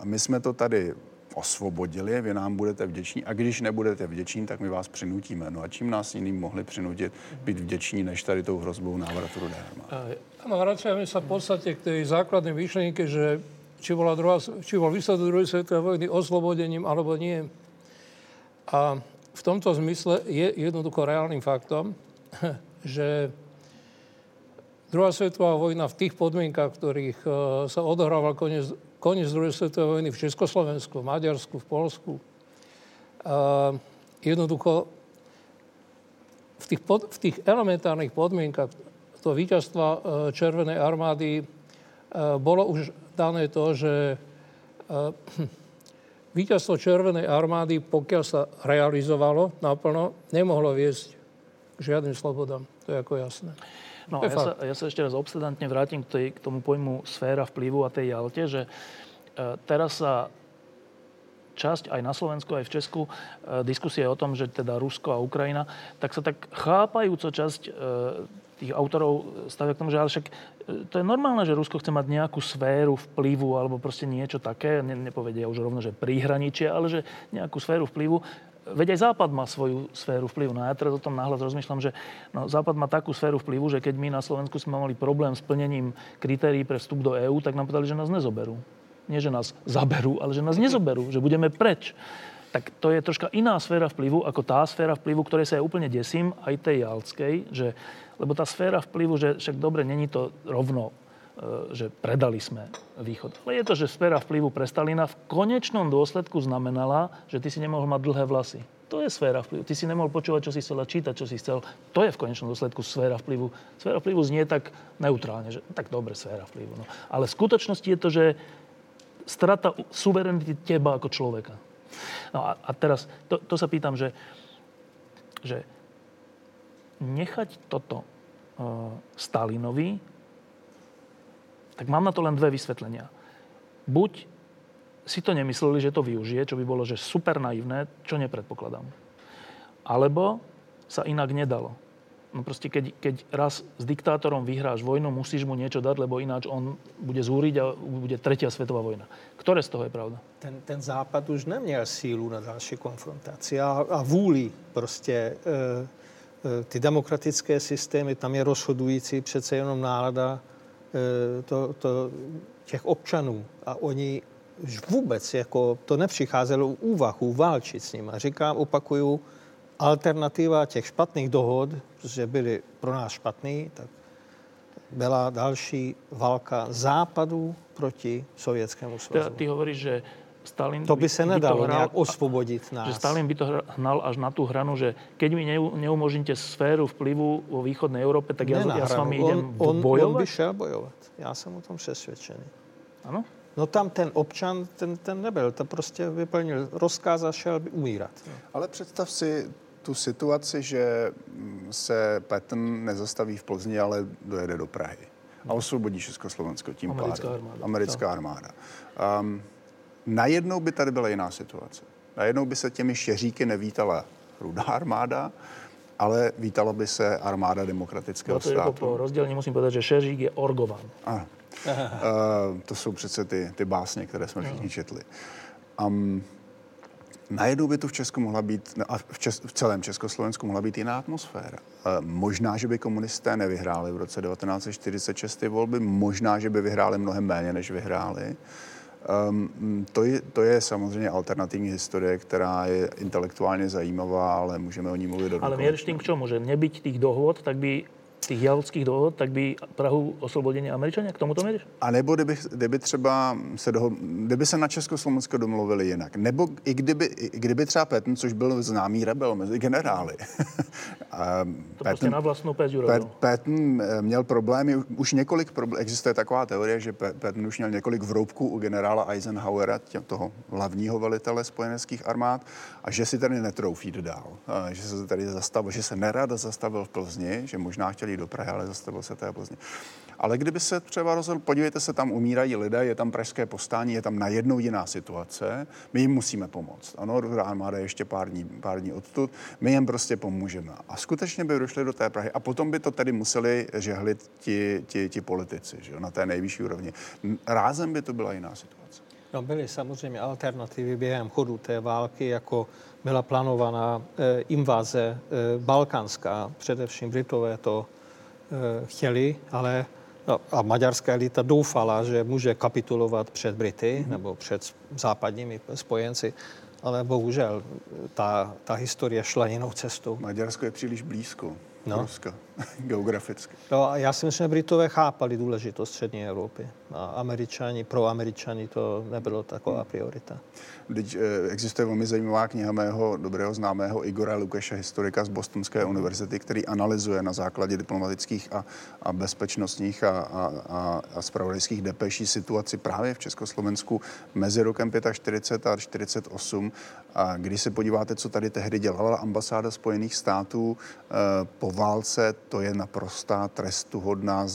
a my jsme to tady osvobodili, vy nám budete vděční a když nebudete vděční, tak my vás přinutíme. No a čím nás jiným mohli přinutit být vděční, než tady tou hrozbou návratu do armády? Áno, vraciame sa v podstate k tej základnej myšlienke, že či, bola druhá, či bol výsledok druhej svetovej vojny oslobodením alebo nie. A v tomto zmysle je jednoducho reálnym faktom, že druhá svetová vojna v tých podmienkach, v ktorých uh, sa odohrával koniec, koniec druhej svetovej vojny v Československu, v Maďarsku, v Polsku, uh, jednoducho v tých, pod, v tých elementárnych podmienkach toho víťazstva uh, Červenej armády uh, bolo už dané to, že uh, víťazstvo Červenej armády, pokiaľ sa realizovalo naplno, nemohlo viesť k žiadnym slobodám. To je ako jasné. No, ja sa, ja sa ešte raz obsedantne vrátim k, tej, k tomu pojmu sféra vplyvu a tej Jalte, že e, teraz sa časť aj na Slovensku, aj v Česku e, diskusie o tom, že teda Rusko a Ukrajina, tak sa tak chápajúco časť e, tých autorov stavia k tomu, že ale však e, to je normálne, že Rusko chce mať nejakú sféru vplyvu alebo proste niečo také, ne, nepovedia už rovno, že príhraničie, ale že nejakú sféru vplyvu. Veď aj Západ má svoju sféru vplyvu. No a ja teraz o tom náhľad rozmýšľam, že no, Západ má takú sféru vplyvu, že keď my na Slovensku sme mali problém s plnením kritérií pre vstup do EÚ, tak nám povedali, že nás nezoberú. Nie, že nás zaberú, ale že nás nezoberú, že budeme preč tak to je troška iná sféra vplyvu ako tá sféra vplyvu, ktorej sa ja úplne desím, aj tej jalskej, že lebo tá sféra vplyvu, že však dobre, není to rovno, že predali sme východ. Ale je to, že sféra vplyvu pre Stalina v konečnom dôsledku znamenala, že ty si nemohol mať dlhé vlasy. To je sféra vplyvu. Ty si nemohol počúvať, čo si chcel a čítať, čo si chcel. To je v konečnom dôsledku sféra vplyvu. Sféra vplyvu znie tak neutrálne, že tak dobre sféra vplyvu. No. Ale v skutočnosti je to, že strata suverenity teba ako človeka. No a, a teraz, to, to sa pýtam, že, že nechať toto uh, Stalinovi, tak mám na to len dve vysvetlenia. Buď si to nemysleli, že to využije, čo by bolo že super naivné, čo nepredpokladám. Alebo sa inak nedalo. No proste, keď, keď raz s diktátorom vyhráš vojnu, musíš mu niečo dať, lebo ináč on bude zúriť a bude tretia svetová vojna. Ktoré z toho je pravda? Ten, ten západ už neměl sílu na další konfrontaci a, a vůli prostě e, Eh, ty demokratické systémy, tam je rozhodující přece jenom nálada to, to, těch občanů. A oni vůbec jako to nepřicházelo v úvahu válčit s nimi. Říkám, opakuju, alternativa těch špatných dohod, že byly pro nás špatný, tak byla další válka západu proti Sovětskému svazu. Ty, ty hovoríš, že Stalin to by sa nedalo hral, nejak osvobodiť nás. Že Stalin by to hnal až na tú hranu, že keď mi neumožníte sféru vplyvu vo východnej Európe, tak ja, ja s vami idem on, bojovať? On by šel bojovať. Ja som o tom přesvědčený. Ano? No tam ten občan, ten, ten nebyl, to prostě vyplnil rozkaz a šel by umírat. Ale představ si tu situaci, že se Patton nezastaví v Plzni, ale dojede do Prahy a osvobodí Československo tím Americká pádem. Armáda. Americká armáda. Um, najednou by tady byla jiná situace. Najednou by se těmi šeříky nevítala rudá armáda, ale vítala by se armáda demokratického no to státu. Po rozdělení musím povedat, že šeřík je orgovan. Ano. uh, to jsou přece ty, ty básně, které jsme všichni četli. Um, najednou by tu v Česku mohla být, a v, Čes, v celém Československu mohla být jiná atmosféra. Uh, možná, že by komunisté nevyhráli v roce 1946 ty volby, možná, že by vyhráli mnohem méně, než vyhráli. Um, to, je, to je samozřejmě alternativní historie, která je intelektuálně zajímavá, ale můžeme o ní mluvit do Ale tým k čomu? Že nebyť tých dohôd, tak by těch jalských dohod, tak by Prahu osvobodili Američania? K tomu to měříš? A nebo kdyby, kdyby třeba se, doho, kdyby se na Československo domluvili jinak. Nebo i kdyby, i kdyby třeba Patton, což byl známý rebel mezi generály. a to Patton, prostě na vlastnou pět Patton eh, měl problémy, už několik problémů, existuje taková teorie, že Patton už měl několik vroubků u generála Eisenhowera, toho hlavního velitele spojeneckých armád, a že si tady netroufí dál. Že se tady zastavil, že se nerada zastavil v Plzni, že možná chtěl jít do Prahy, ale zastavil se té Plzně. Ale kdyby se třeba rozhodl, podívejte se, tam umírají lidé, je tam pražské postání, je tam najednou jiná situace, my jim musíme pomoct. Ano, armáda je ještě pár dní, pár dní odtud, my jim prostě pomůžeme. A skutečně by došli do té Prahy. A potom by to tedy museli žehlit ti, ti, ti politici, že jo, na té nejvyšší úrovni. Rázem by to byla jiná situace. No, byly samozřejmě alternativy během chodu té války, jako byla plánovaná e, invaze e, balkánská. Především Britové to e, chtěli, ale no, a maďarská elita doufala, že může kapitulovat před Brity mm-hmm. nebo před západními spojenci. Ale bohužel ta, ta historie šla jinou cestou. Maďarsko je příliš blízko. no. Ruska, geograficky. No a já si myslím, že Britové chápali důležitost střední Evropy. A američani, pro američani to nebylo taková priorita. Teď eh, existuje velmi zajímavá kniha mého dobrého známého Igora Lukeše, historika z Bostonské univerzity, který analyzuje na základě diplomatických a, a bezpečnostních a, a, a, a spravodajských depeší situaci právě v Československu mezi rokem 45 a 48. A když se podíváte, co tady tehdy dělala ambasáda Spojených států eh, po válce, to je naprostá trestuhodná,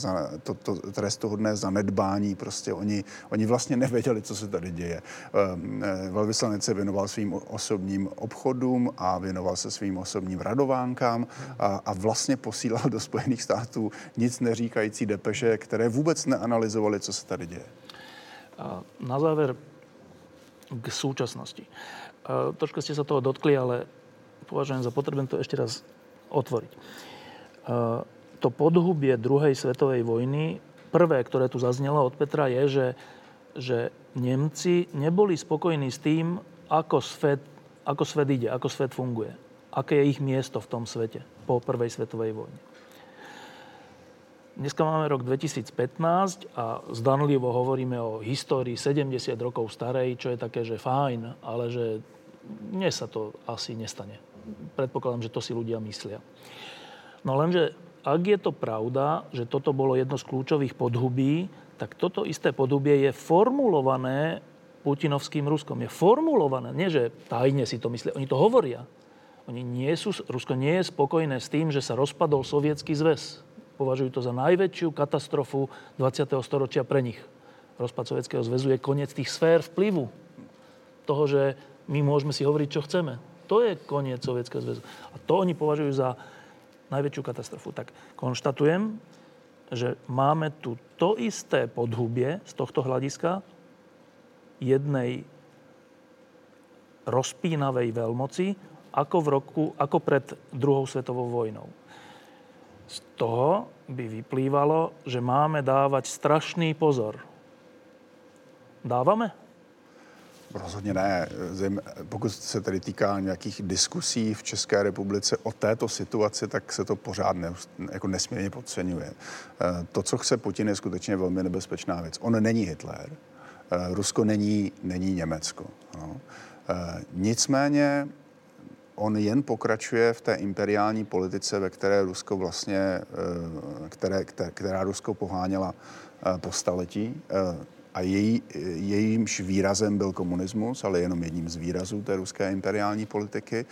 to, to, trestuhodné zanedbání. Prostě oni, oni vlastně nevěděli, co se tady děje eh, velvyslanec se věnoval svým osobním obchodům a věnoval se svým osobním radovánkám a, a vlastně posílal do Spojených států nic neříkající depeše, které vůbec neanalyzovaly, co se tady děje. Na záver k súčasnosti. Trošku ste sa toho dotkli, ale považujem za potrebné to ešte raz otvoriť. To podhubie druhej svetovej vojny, prvé, ktoré tu zaznelo od Petra, je, že, že Nemci neboli spokojní s tým, ako svet, ako svet ide, ako svet funguje. Aké je ich miesto v tom svete po prvej svetovej vojne. Dneska máme rok 2015 a zdanlivo hovoríme o histórii 70 rokov starej, čo je také, že fajn, ale že dnes sa to asi nestane. Predpokladám, že to si ľudia myslia. No lenže, ak je to pravda, že toto bolo jedno z kľúčových podhubí, tak toto isté podobie je formulované putinovským Ruskom. Je formulované, nie že tajne si to myslia, oni to hovoria. Oni nie sú, Rusko nie je spokojné s tým, že sa rozpadol sovietský zväz. Považujú to za najväčšiu katastrofu 20. storočia pre nich. Rozpad Sovietskeho zväzu je koniec tých sfér vplyvu. Toho, že my môžeme si hovoriť, čo chceme. To je koniec Sovietskeho zväzu. A to oni považujú za najväčšiu katastrofu. Tak konštatujem, že máme tu to isté podhubie z tohto hľadiska jednej rozpínavej veľmoci, ako, v roku, ako pred druhou svetovou vojnou. Z toho by vyplývalo, že máme dávať strašný pozor. Dávame? Rozhodně ne. Pokud se tedy týká nějakých diskusí v České republice o této situaci, tak se to pořád ne, jako nesmírně podceňuje. Eh, to, co chce Putin, je skutečně velmi nebezpečná věc. On není Hitler. Eh, Rusko není, není Německo. No. Nicméně on jen pokračuje v té imperiální politice, ve které Rusko vlastně, které, která Rusko poháněla po staletí a její, jejímž výrazem byl komunismus, ale jenom jedním z výrazů té ruské imperiální politiky.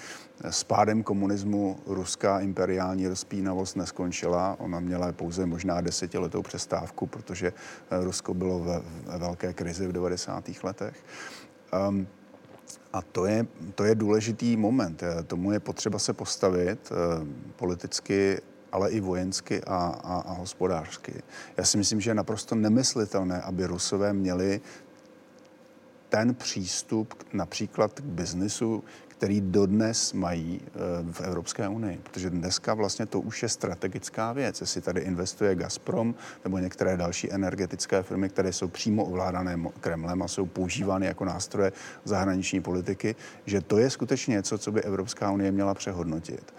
S pádem komunismu ruská imperiální rozpínavost neskončila. Ona měla pouze možná desetiletou přestávku, protože Rusko bylo ve, ve velké krizi v 90. letech. Um, a to je, to je důležitý moment. Tomu je potřeba se postavit politicky ale i vojensky a, a, a hospodářsky. Já si myslím, že je naprosto nemyslitelné, aby Rusové měli ten přístup například k biznisu, který dodnes mají e, v Evropské unii. Protože dneska vlastně to už je strategická věc. Jestli tady investuje Gazprom nebo některé další energetické firmy, které jsou přímo ovládané Kremlem a jsou používány jako nástroje zahraniční politiky, že to je skutečně něco, co by Evropská unie měla přehodnotit.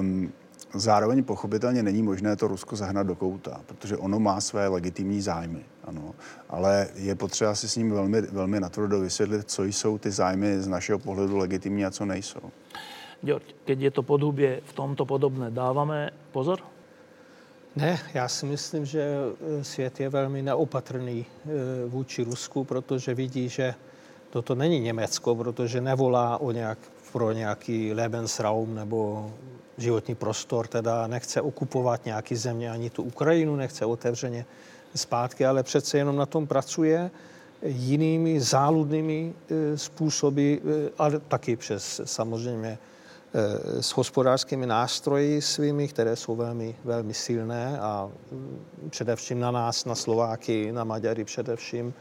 Um, Zároveň pochopitelně není možné to Rusko zahnat do kouta, protože ono má své legitimní zájmy. Ano. Ale je potřeba si s ním velmi, velmi natvrdo vysvětlit, co jsou ty zájmy z našeho pohledu legitimní a co nejsou. Georg, keď je to podhubě v tomto podobné, dáváme pozor? Ne, já si myslím, že e, svět je velmi neopatrný e, vůči Rusku, protože vidí, že toto není Německo, protože nevolá o nějak, pro nějaký Lebensraum nebo životní prostor, teda nechce okupovat nějaký země, ani tu Ukrajinu nechce otevřeně zpátky, ale přece jenom na tom pracuje jinými záludnými e, způsoby, e, ale taky přes samozřejmě e, s hospodářskými nástroji svými, které jsou velmi, velmi silné a mm, především na nás, na Slováky, na Maďary především,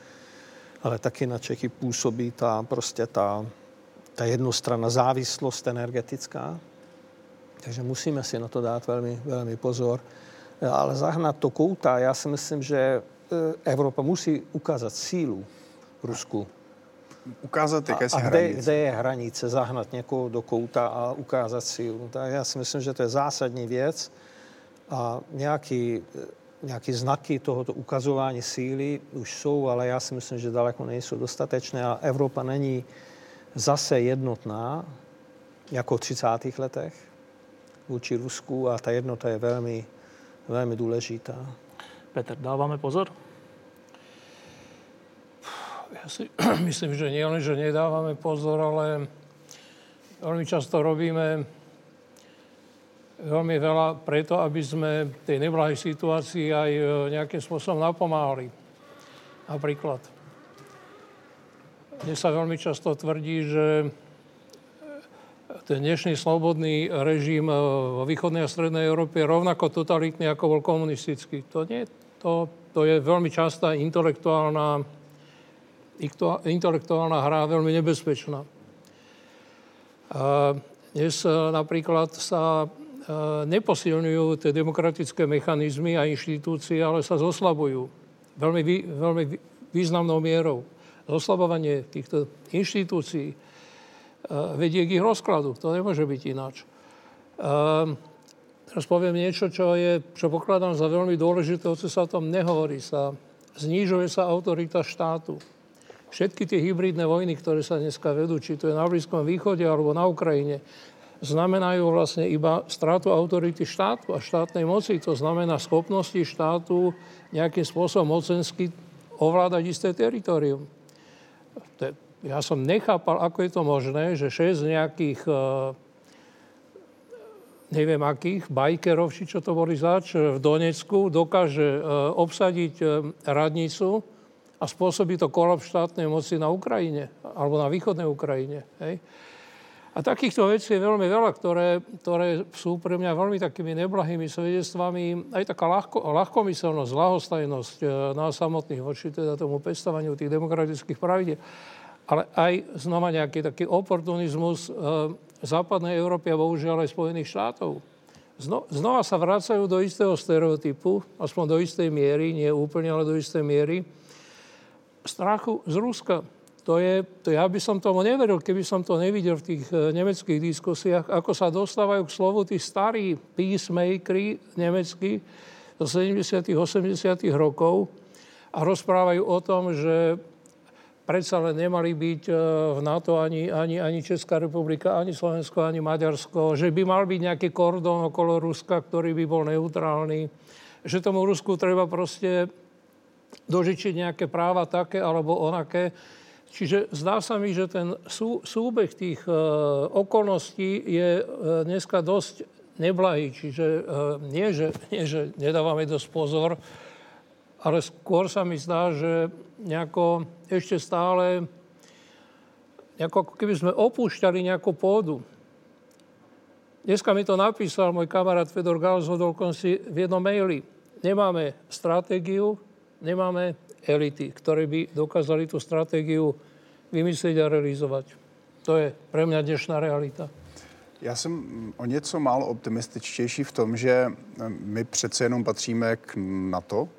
ale taky na Čechy působí ta prostě ta, ta jednostranná závislost energetická, takže musíme si na to dát velmi, velmi pozor. Ale zahnat to kouta, já si myslím, že e, Evropa musí ukázat sílu Rusku. ukázat jaké a, a kde, kde je hranice, zahnat někoho do kouta a ukázat sílu. Tak já si myslím, že to je zásadní věc a nějaký, nějaký znaky tohoto ukazování síly už jsou, ale já si myslím, že daleko nejsou dostatečné a Evropa není zase jednotná, jako v 30. letech vůči Rusku a ta jednota je velmi, velmi důležitá. Petr, dáváme pozor? Ja si myslím, že nie len, že nedávame pozor, ale veľmi často robíme veľmi veľa preto, aby sme tej neblahej situácii aj e, nejakým spôsobom napomáhali. Napríklad, dnes sa veľmi často tvrdí, že dnešný slobodný režim e, vo východnej a strednej Európe je rovnako totalitný, ako bol komunistický. To, nie, to, to je veľmi častá intelektuálna, intelektuálna hra, veľmi nebezpečná. Dnes e, napríklad sa neposilňujú tie demokratické mechanizmy a inštitúcie, ale sa zoslabujú veľmi, veľmi významnou mierou. Zoslabovanie týchto inštitúcií vedie k ich rozkladu. To nemôže byť ináč. Teraz poviem niečo, čo, je, čo pokladám za veľmi dôležité, hoci sa o tom nehovorí. Sa, znižuje sa autorita štátu. Všetky tie hybridné vojny, ktoré sa dneska vedú, či to je na Blízkom východe alebo na Ukrajine, znamenajú vlastne iba stratu autority štátu a štátnej moci. To znamená schopnosti štátu nejakým spôsobom mocensky ovládať isté teritorium. Ja som nechápal, ako je to možné, že 6 nejakých e, neviem akých, bajkerov, či čo to boli zač, v Donecku dokáže e, obsadiť e, radnicu a spôsobí to kolaps štátnej moci na Ukrajine alebo na východnej Ukrajine. Hej. A takýchto vecí je veľmi veľa, ktoré, ktoré sú pre mňa veľmi takými neblahými svedectvami. Aj taká ľahko, ľahkomyselnosť, lahostajnosť nás samotných voči teda tomu pestovaniu tých demokratických pravidel. Ale aj znova nejaký taký oportunizmus e, západnej Európy a bohužiaľ aj Spojených štátov. Zno, znova sa vracajú do istého stereotypu, aspoň do istej miery, nie úplne, ale do istej miery, strachu z Ruska to je, to ja by som tomu neveril, keby som to nevidel v tých e, nemeckých diskusiách, ako sa dostávajú k slovu tí starí peacemakeri nemeckí zo 70 80 rokov a rozprávajú o tom, že predsa len nemali byť e, v NATO ani, ani, ani Česká republika, ani Slovensko, ani Maďarsko, že by mal byť nejaký kordón okolo Ruska, ktorý by bol neutrálny, že tomu Rusku treba proste dožičiť nejaké práva také alebo onaké. Čiže zdá sa mi, že ten sú, súbeh tých e, okolností je e, dneska dosť neblahý. Čiže e, nie, že, nie, že nedávame dosť pozor, ale skôr sa mi zdá, že nejako ešte stále, nejako ako keby sme opúšťali nejakú pôdu. Dneska mi to napísal môj kamarát Fedor Gál z si v jednom maili. Nemáme stratégiu, nemáme elity, ktoré by dokázali tú stratégiu vymyslieť a realizovať. To je pre mňa dnešná realita. Já jsem o něco málo optimističtější v tom, že my přece jenom patříme k NATO,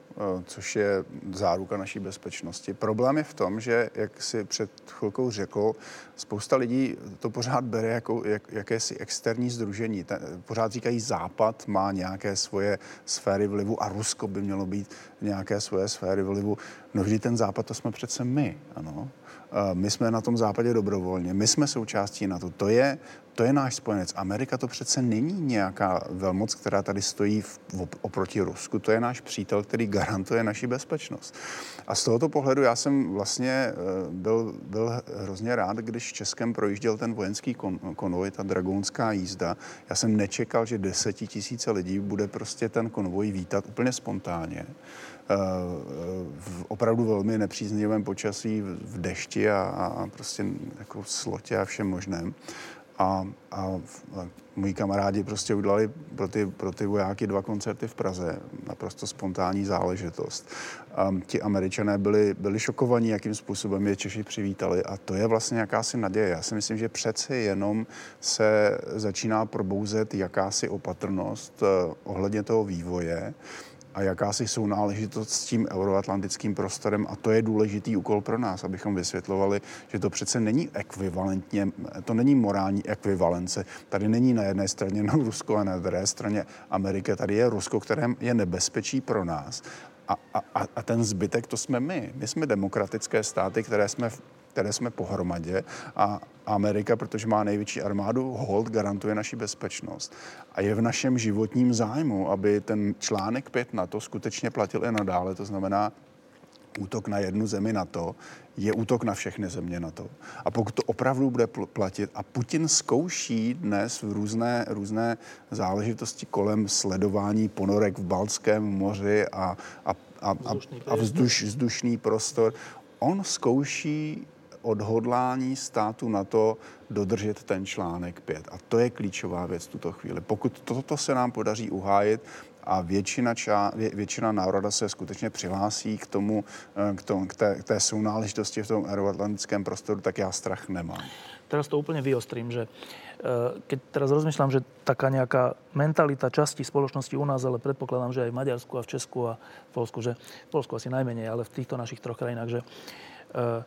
což je záruka naší bezpečnosti. Problém je v tom, že, jak si před chvilkou řekl, spousta lidí to pořád bere jako jak, jakési externí združení. Ten, pořád říkají, Západ má nějaké svoje sféry vlivu a Rusko by mělo být nějaké svoje sféry vlivu. No vždy ten Západ, to jsme přece my, ano. My jsme na tom západě dobrovolně, my jsme součástí na to. To je, to je náš spojenec. Amerika to přece není nějaká velmoc, která tady stojí v, oproti Rusku. To je náš přítel, který garantuje naši bezpečnost. A z tohoto pohledu já jsem vlastně eh, byl, byl hrozně rád, když Českem projížděl ten vojenský kon, konvoj, ta dragonská jízda. Já jsem nečekal, že desetitisíce lidí bude prostě ten konvoj vítat úplně spontánně v opravdu velmi nepříznivém počasí, v dešti a, a prostě jako slotě a všem možném. A, a, a moji kamarádi prostě udělali pro ty, pro ty vojáky dva koncerty v Praze. Naprosto spontánní záležitost. A ti američané byli, byli šokovaní, jakým způsobem je Češi přivítali. A to je vlastně jakási naděje. Já si myslím, že přece jenom se začíná probouzet jakási opatrnost eh, ohledně toho vývoje a jakási sounáležitost s tím euroatlantickým prostorem a to je důležitý úkol pro nás, abychom vysvětlovali, že to přece není ekvivalentně, to není morální ekvivalence. Tady není na jedné straně no Rusko a na druhé straně Amerika, tady je Rusko, které je nebezpečí pro nás. A, a, a ten zbytek to jsme my. My jsme demokratické státy, které jsme které jsme pohromadě a Amerika, protože má největší armádu, hold garantuje naši bezpečnost. A je v našem životním zájmu, aby ten článek 5 na to skutečně platil i nadále. To znamená, útok na jednu zemi na to je útok na všechny země na to. A pokud to opravdu bude platit, a Putin zkouší dnes v různé, různé záležitosti kolem sledování ponorek v Balckém moři a, a, a, a, a vzduš, vzdušný prostor, on zkouší odhodlání státu na to dodržet ten článek 5. A to je klíčová věc v tuto chvíli. Pokud toto se nám podaří uhájit, a většina, ča, vě, většina národa se skutečně přihlásí k tomu, eh, k, tomu, k, té, k té sounáležitosti v tom euroatlantickém prostoru, tak já strach nemám. Teraz to úplně vyostrím, že eh, keď teraz rozmýšľam, že taká nejaká mentalita časti spoločnosti u nás, ale predpokladám, že aj v Maďarsku a v Česku a v Polsku, že v Polsku asi najmenej, ale v týchto našich troch krajinách, že uh,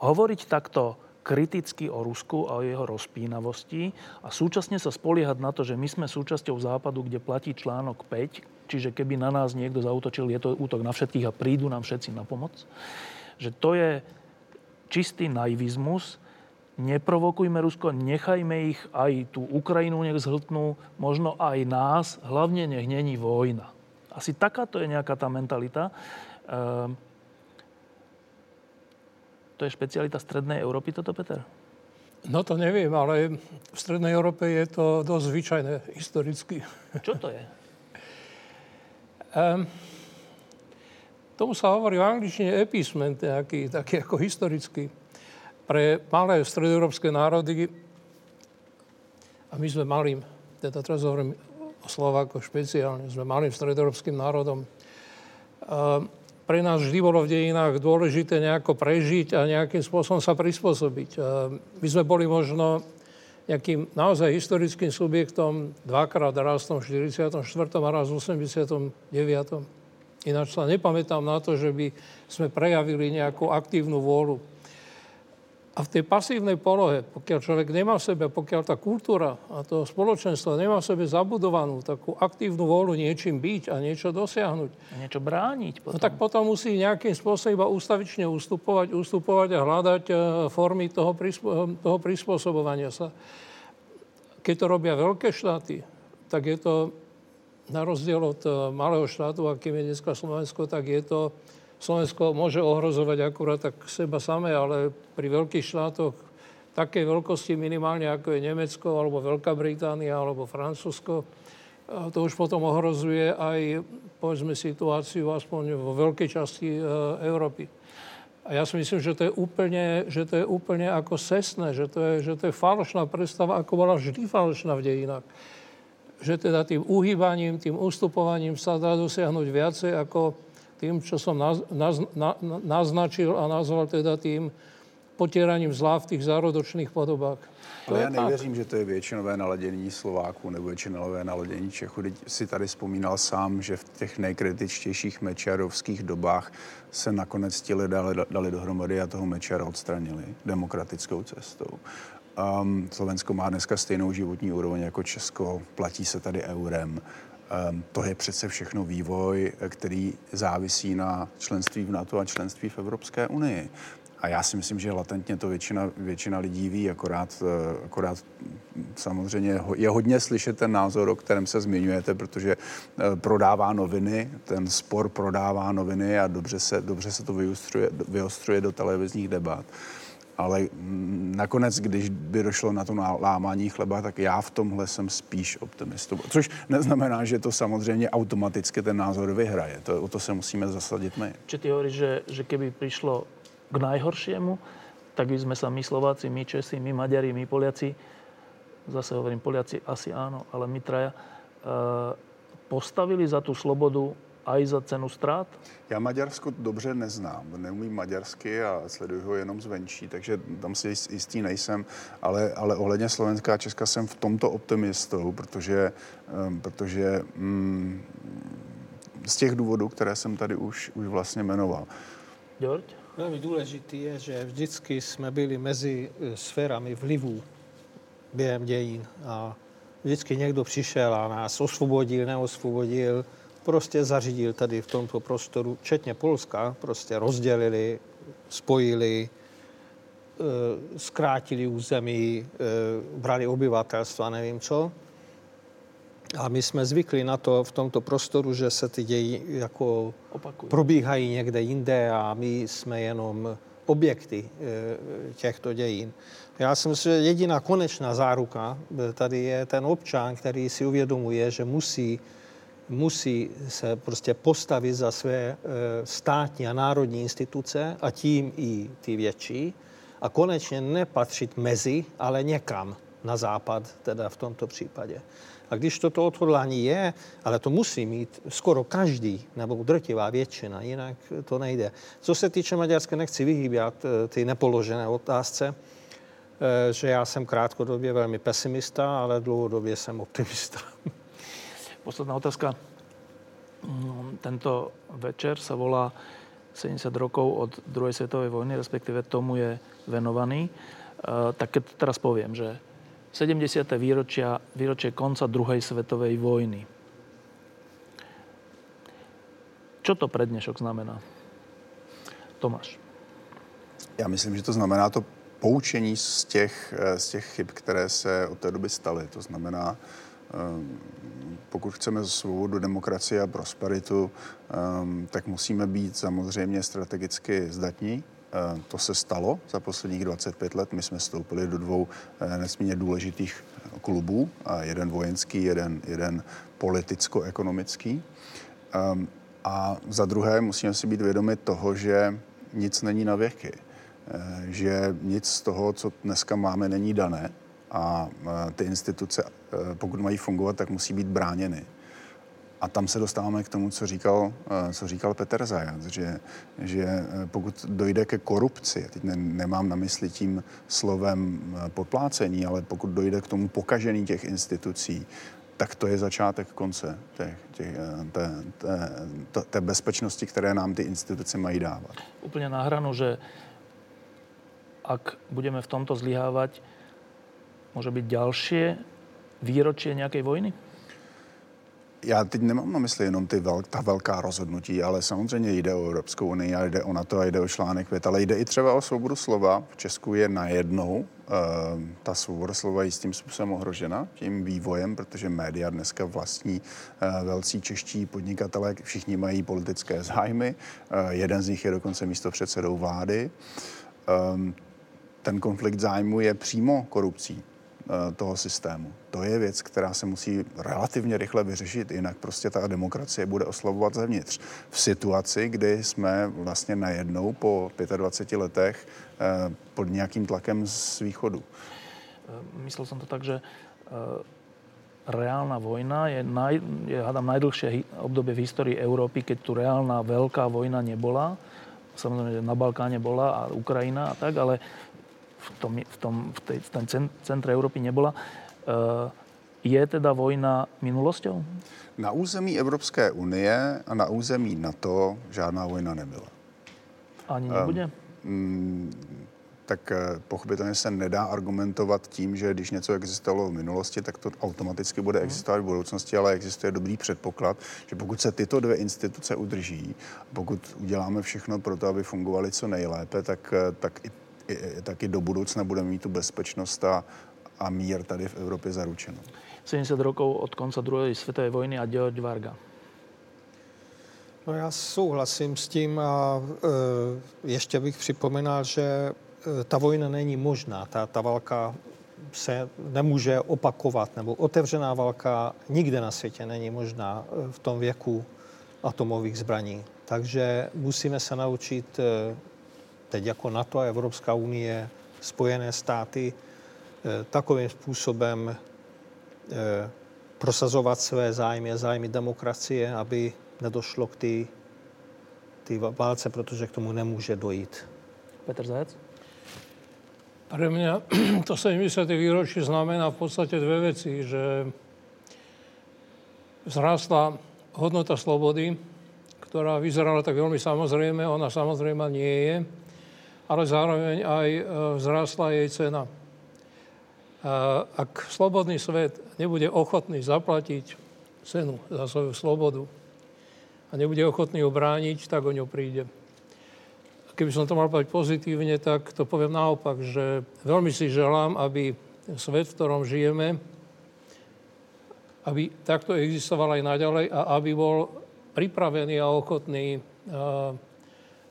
hovoriť takto kriticky o Rusku a o jeho rozpínavosti a súčasne sa spoliehať na to, že my sme súčasťou západu, kde platí článok 5, čiže keby na nás niekto zautočil, je to útok na všetkých a prídu nám všetci na pomoc, že to je čistý naivizmus, neprovokujme Rusko, nechajme ich aj tú Ukrajinu nech zhltnú, možno aj nás, hlavne nech není vojna. Asi takáto je nejaká tá mentalita. Ehm, to je špecialita Strednej Európy toto, Peter? No to neviem, ale v Strednej Európe je to dosť zvyčajné historicky. Čo to je? um, tomu sa hovorí v angličtine episment, nejaký, taký ako historický. Pre malé stredoeurópske národy, a my sme malým, teda teraz hovorím o Slovákoch špeciálne, sme malým stredoeurópskym národom, um, pre nás vždy bolo v dejinách dôležité nejako prežiť a nejakým spôsobom sa prispôsobiť. My sme boli možno nejakým naozaj historickým subjektom dvakrát raz v 44. a raz v 89. Ináč sa nepamätám na to, že by sme prejavili nejakú aktívnu vôľu a v tej pasívnej polohe, pokiaľ človek nemá v sebe, pokiaľ tá kultúra a to spoločenstvo nemá v sebe zabudovanú takú aktívnu vôľu niečím byť a niečo dosiahnuť. A niečo brániť potom. No tak potom musí nejakým spôsobom iba ústavične ustupovať, ustupovať a hľadať e, formy toho, prispo, toho prispôsobovania sa. Keď to robia veľké štáty, tak je to na rozdiel od e, malého štátu, akým je dneska Slovensko, tak je to Slovensko môže ohrozovať akurát tak seba samé, ale pri veľkých štátoch takej veľkosti minimálne ako je Nemecko, alebo Veľká Británia, alebo Francúzsko, to už potom ohrozuje aj, povedzme, situáciu aspoň vo veľkej časti Európy. A ja si myslím, že to je úplne, že to je úplne ako sesné, že to, je, že to je falošná predstava, ako bola vždy falošná v dejinách. Že teda tým uhýbaním, tým ustupovaním sa dá dosiahnuť viacej ako tým, čo som naz, naz, na, naznačil a nazval teda tým potieraním zla v tých zárodočných podobách. To Ale já nevěřím, že to je většinové naladění Slováků nebo většinové naladění Čechů. Teď si tady vzpomínal sám, že v těch nejkritičtějších mečarovských dobách se nakonec ti lidé dali, dali dohromady a toho mečara odstranili demokratickou cestou. Um, Slovensko má dneska stejnou životní úroveň jako Česko, platí se tady eurem. Ehm, to je přece všechno vývoj, který závisí na členství v NATO a členství v Evropské unii. A já si myslím, že latentně to většina, většina lidí ví, akorát, eh, akorát samozřejmě je hodně slyšet ten názor, o kterém se zmiňujete, protože eh, prodává noviny, ten spor prodává noviny a dobře se, dobře se to vyostřuje, vyostřuje do televizních debat ale nakonec, když by došlo na to lámání chleba, tak já v tomhle jsem spíš optimistou. Což neznamená, že to samozřejmě automaticky ten názor vyhraje. To, o to se musíme zasadit my. Či ty hovoríš, že, že keby přišlo k najhoršiemu, tak by sme sa my Slováci, my Česi, my Maďari, my Poliaci, zase hovorím Poliaci, asi áno, ale my traja, uh, postavili za tu slobodu aj za cenu strát? Já Maďarsko dobře neznám, neumím maďarsky a sleduju ho jenom zvenčí, takže tam si jistý nejsem, ale, ale ohledně Slovenska a Česka jsem v tomto optimistou, protože, um, protože um, z těch důvodů, které jsem tady už, už vlastně jmenoval. George? Velmi důležité je, že vždycky jsme byli mezi e, sférami vlivů během dějin a vždycky někdo přišel a nás osvobodil, neosvobodil, prostě zařídil tady v tomto prostoru, včetně Polska, prostě rozdělili, spojili, e, zkrátili území, e, brali obyvatelstva, nevím co. A my jsme zvykli na to v tomto prostoru, že se ty ději jako Opakuju. probíhají někde jinde a my jsme jenom objekty e, těchto dějin. Já si myslím, že jediná konečná záruka tady je ten občan, který si uvědomuje, že musí, musí se prostě postavit za své e, státní a národní instituce a tím i ty větší a konečně nepatřit mezi, ale někam na západ, teda v tomto případě. A když toto odhodlání je, ale to musí mít skoro každý, nebo drtivá většina, jinak to nejde. Co se týče Maďarska, nechci vyhýbat eh, ty nepoložené otázce, eh, že já jsem krátkodobě velmi pesimista, ale dlouhodobě jsem optimista. Posledná otázka. Mm, Tento večer sa volá 70 rokov od druhej svetovej vojny, respektíve tomu je venovaný. E, Tak keď teraz poviem, že 70. výročia, výročie konca druhej svetovej vojny. Čo to pre dnešok znamená? Tomáš. Já myslím, že to znamená to poučení z těch, eh, z těch chyb, které se od té doby staly. To znamená, pokud chceme svobodu, demokracii a prosperitu, eh, tak musíme být samozřejmě strategicky zdatní. To se stalo za posledních 25 let. My jsme vstoupili do dvou nesmírně důležitých klubů, jeden vojenský, jeden, jeden politicko-ekonomický. A za druhé musíme si být vědomi toho, že nic není na věky. Eh, že nic z toho, co dneska máme, není dané a eh, ty instituce, eh, pokud mají fungovat, tak musí být bráněny. A tam se dostáváme k tomu, co říkal, co říkal Petr Zajac, že, že pokud dojde ke korupci, teď ne, nemám na mysli tím slovem podplácení, ale pokud dojde k tomu pokažení těch institucí, tak to je začátek konce těch, těch, té, té, té bezpečnosti, které nám ty instituce mají dávat. Úplně na hranu, že ak budeme v tomto zlyhávať, môže byť ďalšie výročie nějaké vojny? Já teď nemám na mysli jenom ty vel, ta velká rozhodnutí, ale samozřejmě jde o Evropskou unii a jde o NATO a jde o článek 5, ale jde i třeba o svobodu slova. V Česku je najednou e, ta svoboda slova jistým způsobem ohrožena tím vývojem, protože média dneska vlastní e, velcí čeští podnikatelé, všichni mají politické zájmy, e, jeden z nich je dokonce místo předsedou vlády. E, ten konflikt zájmu je přímo korupcí eh, toho systému. To je věc, která se musí relativně rychle vyřešit, jinak prostě ta demokracie bude oslavovat zevnitř. V situaci, kdy jsme vlastně najednou po 25 letech eh, pod nějakým tlakem z východu. Eh, myslel jsem to tak, že reálna vojna je, naj, je hádam, najdlhšie obdobie v histórii Európy, keď tu reálna veľká vojna nebola. Samozrejme, že na Balkáne bola a Ukrajina a tak, ale v tom, v tom, v tej, v tom centre nebola. Eh, je teda vojna minulosťou? Na území Evropské unie a na území NATO žádná vojna nebyla. Ani nebude? Um, tak eh, pochopitelně se nedá argumentovat tím, že když něco existovalo v minulosti, tak to automaticky bude existovat v budoucnosti, ale existuje dobrý předpoklad, že pokud se tyto dvě instituce udrží, pokud uděláme všechno pro to, aby fungovaly co nejlépe, tak, eh, tak i taky do budoucna budeme mít tu bezpečnost a, a mír tady v Evropě zaručeno. 70 rokov od konce druhé světové vojny a George Varga. No já souhlasím s tím a e, ještě bych připomínal, že e, ta vojna není možná. Ta, ta válka se nemůže opakovat, nebo otevřená válka nikde na světě není možná e, v tom věku atomových zbraní. Takže musíme se naučit e, teď jako NATO a Evropská unie, Spojené státy, takovým způsobem eh, prosazovat své zájmy a zájmy demokracie, aby nedošlo k té ty válce, protože k tomu nemůže dojít. Petr Zajec? Pre mňa to 70. výročí znamená v podstate dve veci, že vzrástla hodnota slobody ktorá vyzerala tak veľmi samozrejme, ona samozrejme nie je, ale zároveň aj e, vzrastla jej cena. Ak slobodný svet nebude ochotný zaplatiť cenu za svoju slobodu a nebude ochotný ju brániť, tak o ňu príde. Keby som to mal povedať pozitívne, tak to poviem naopak, že veľmi si želám, aby svet, v ktorom žijeme, aby takto existoval aj naďalej a aby bol pripravený a ochotný a,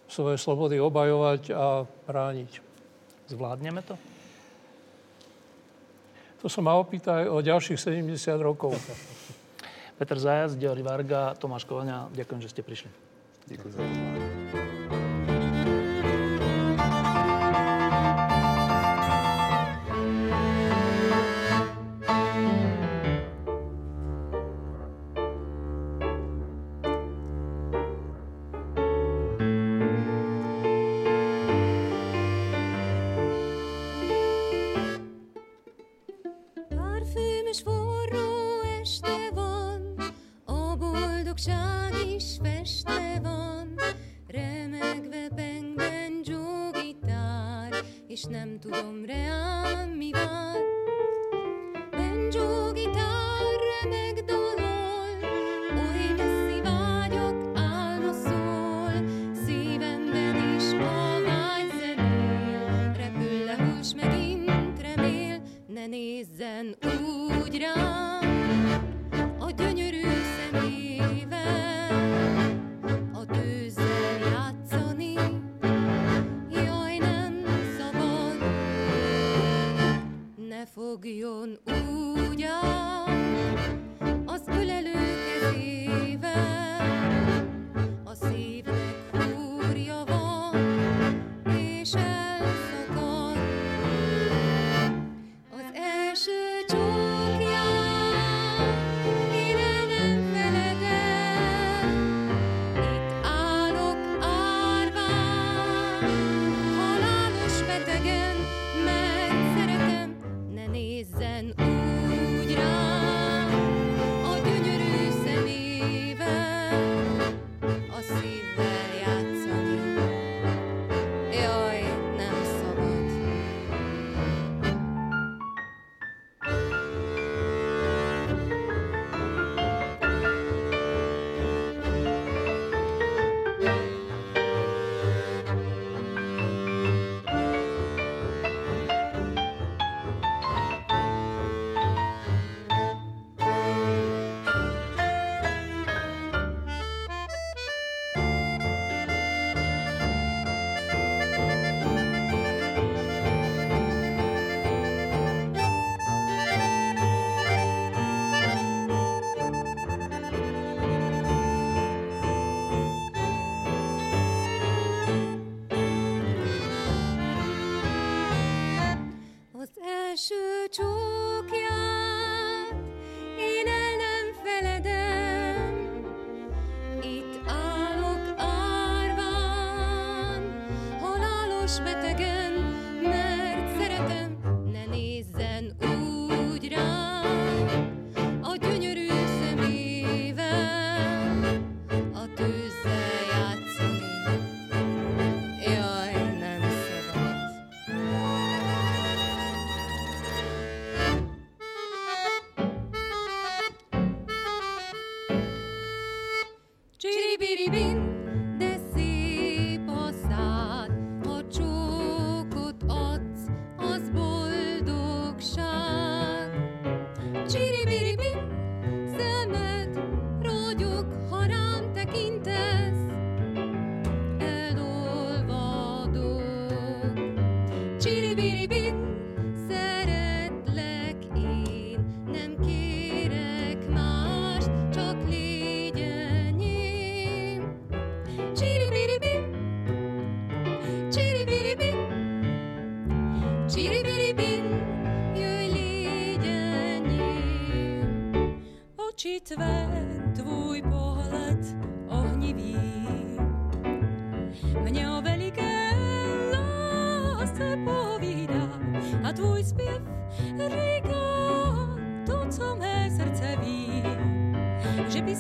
svoje slobody obajovať a brániť. Zvládneme to? To sa ma opýta aj o ďalších 70 rokov. Petr Zajac, Diori Varga, Tomáš Kovaňa, ďakujem, že ste prišli. Ďakujem za pozvání.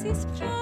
Že by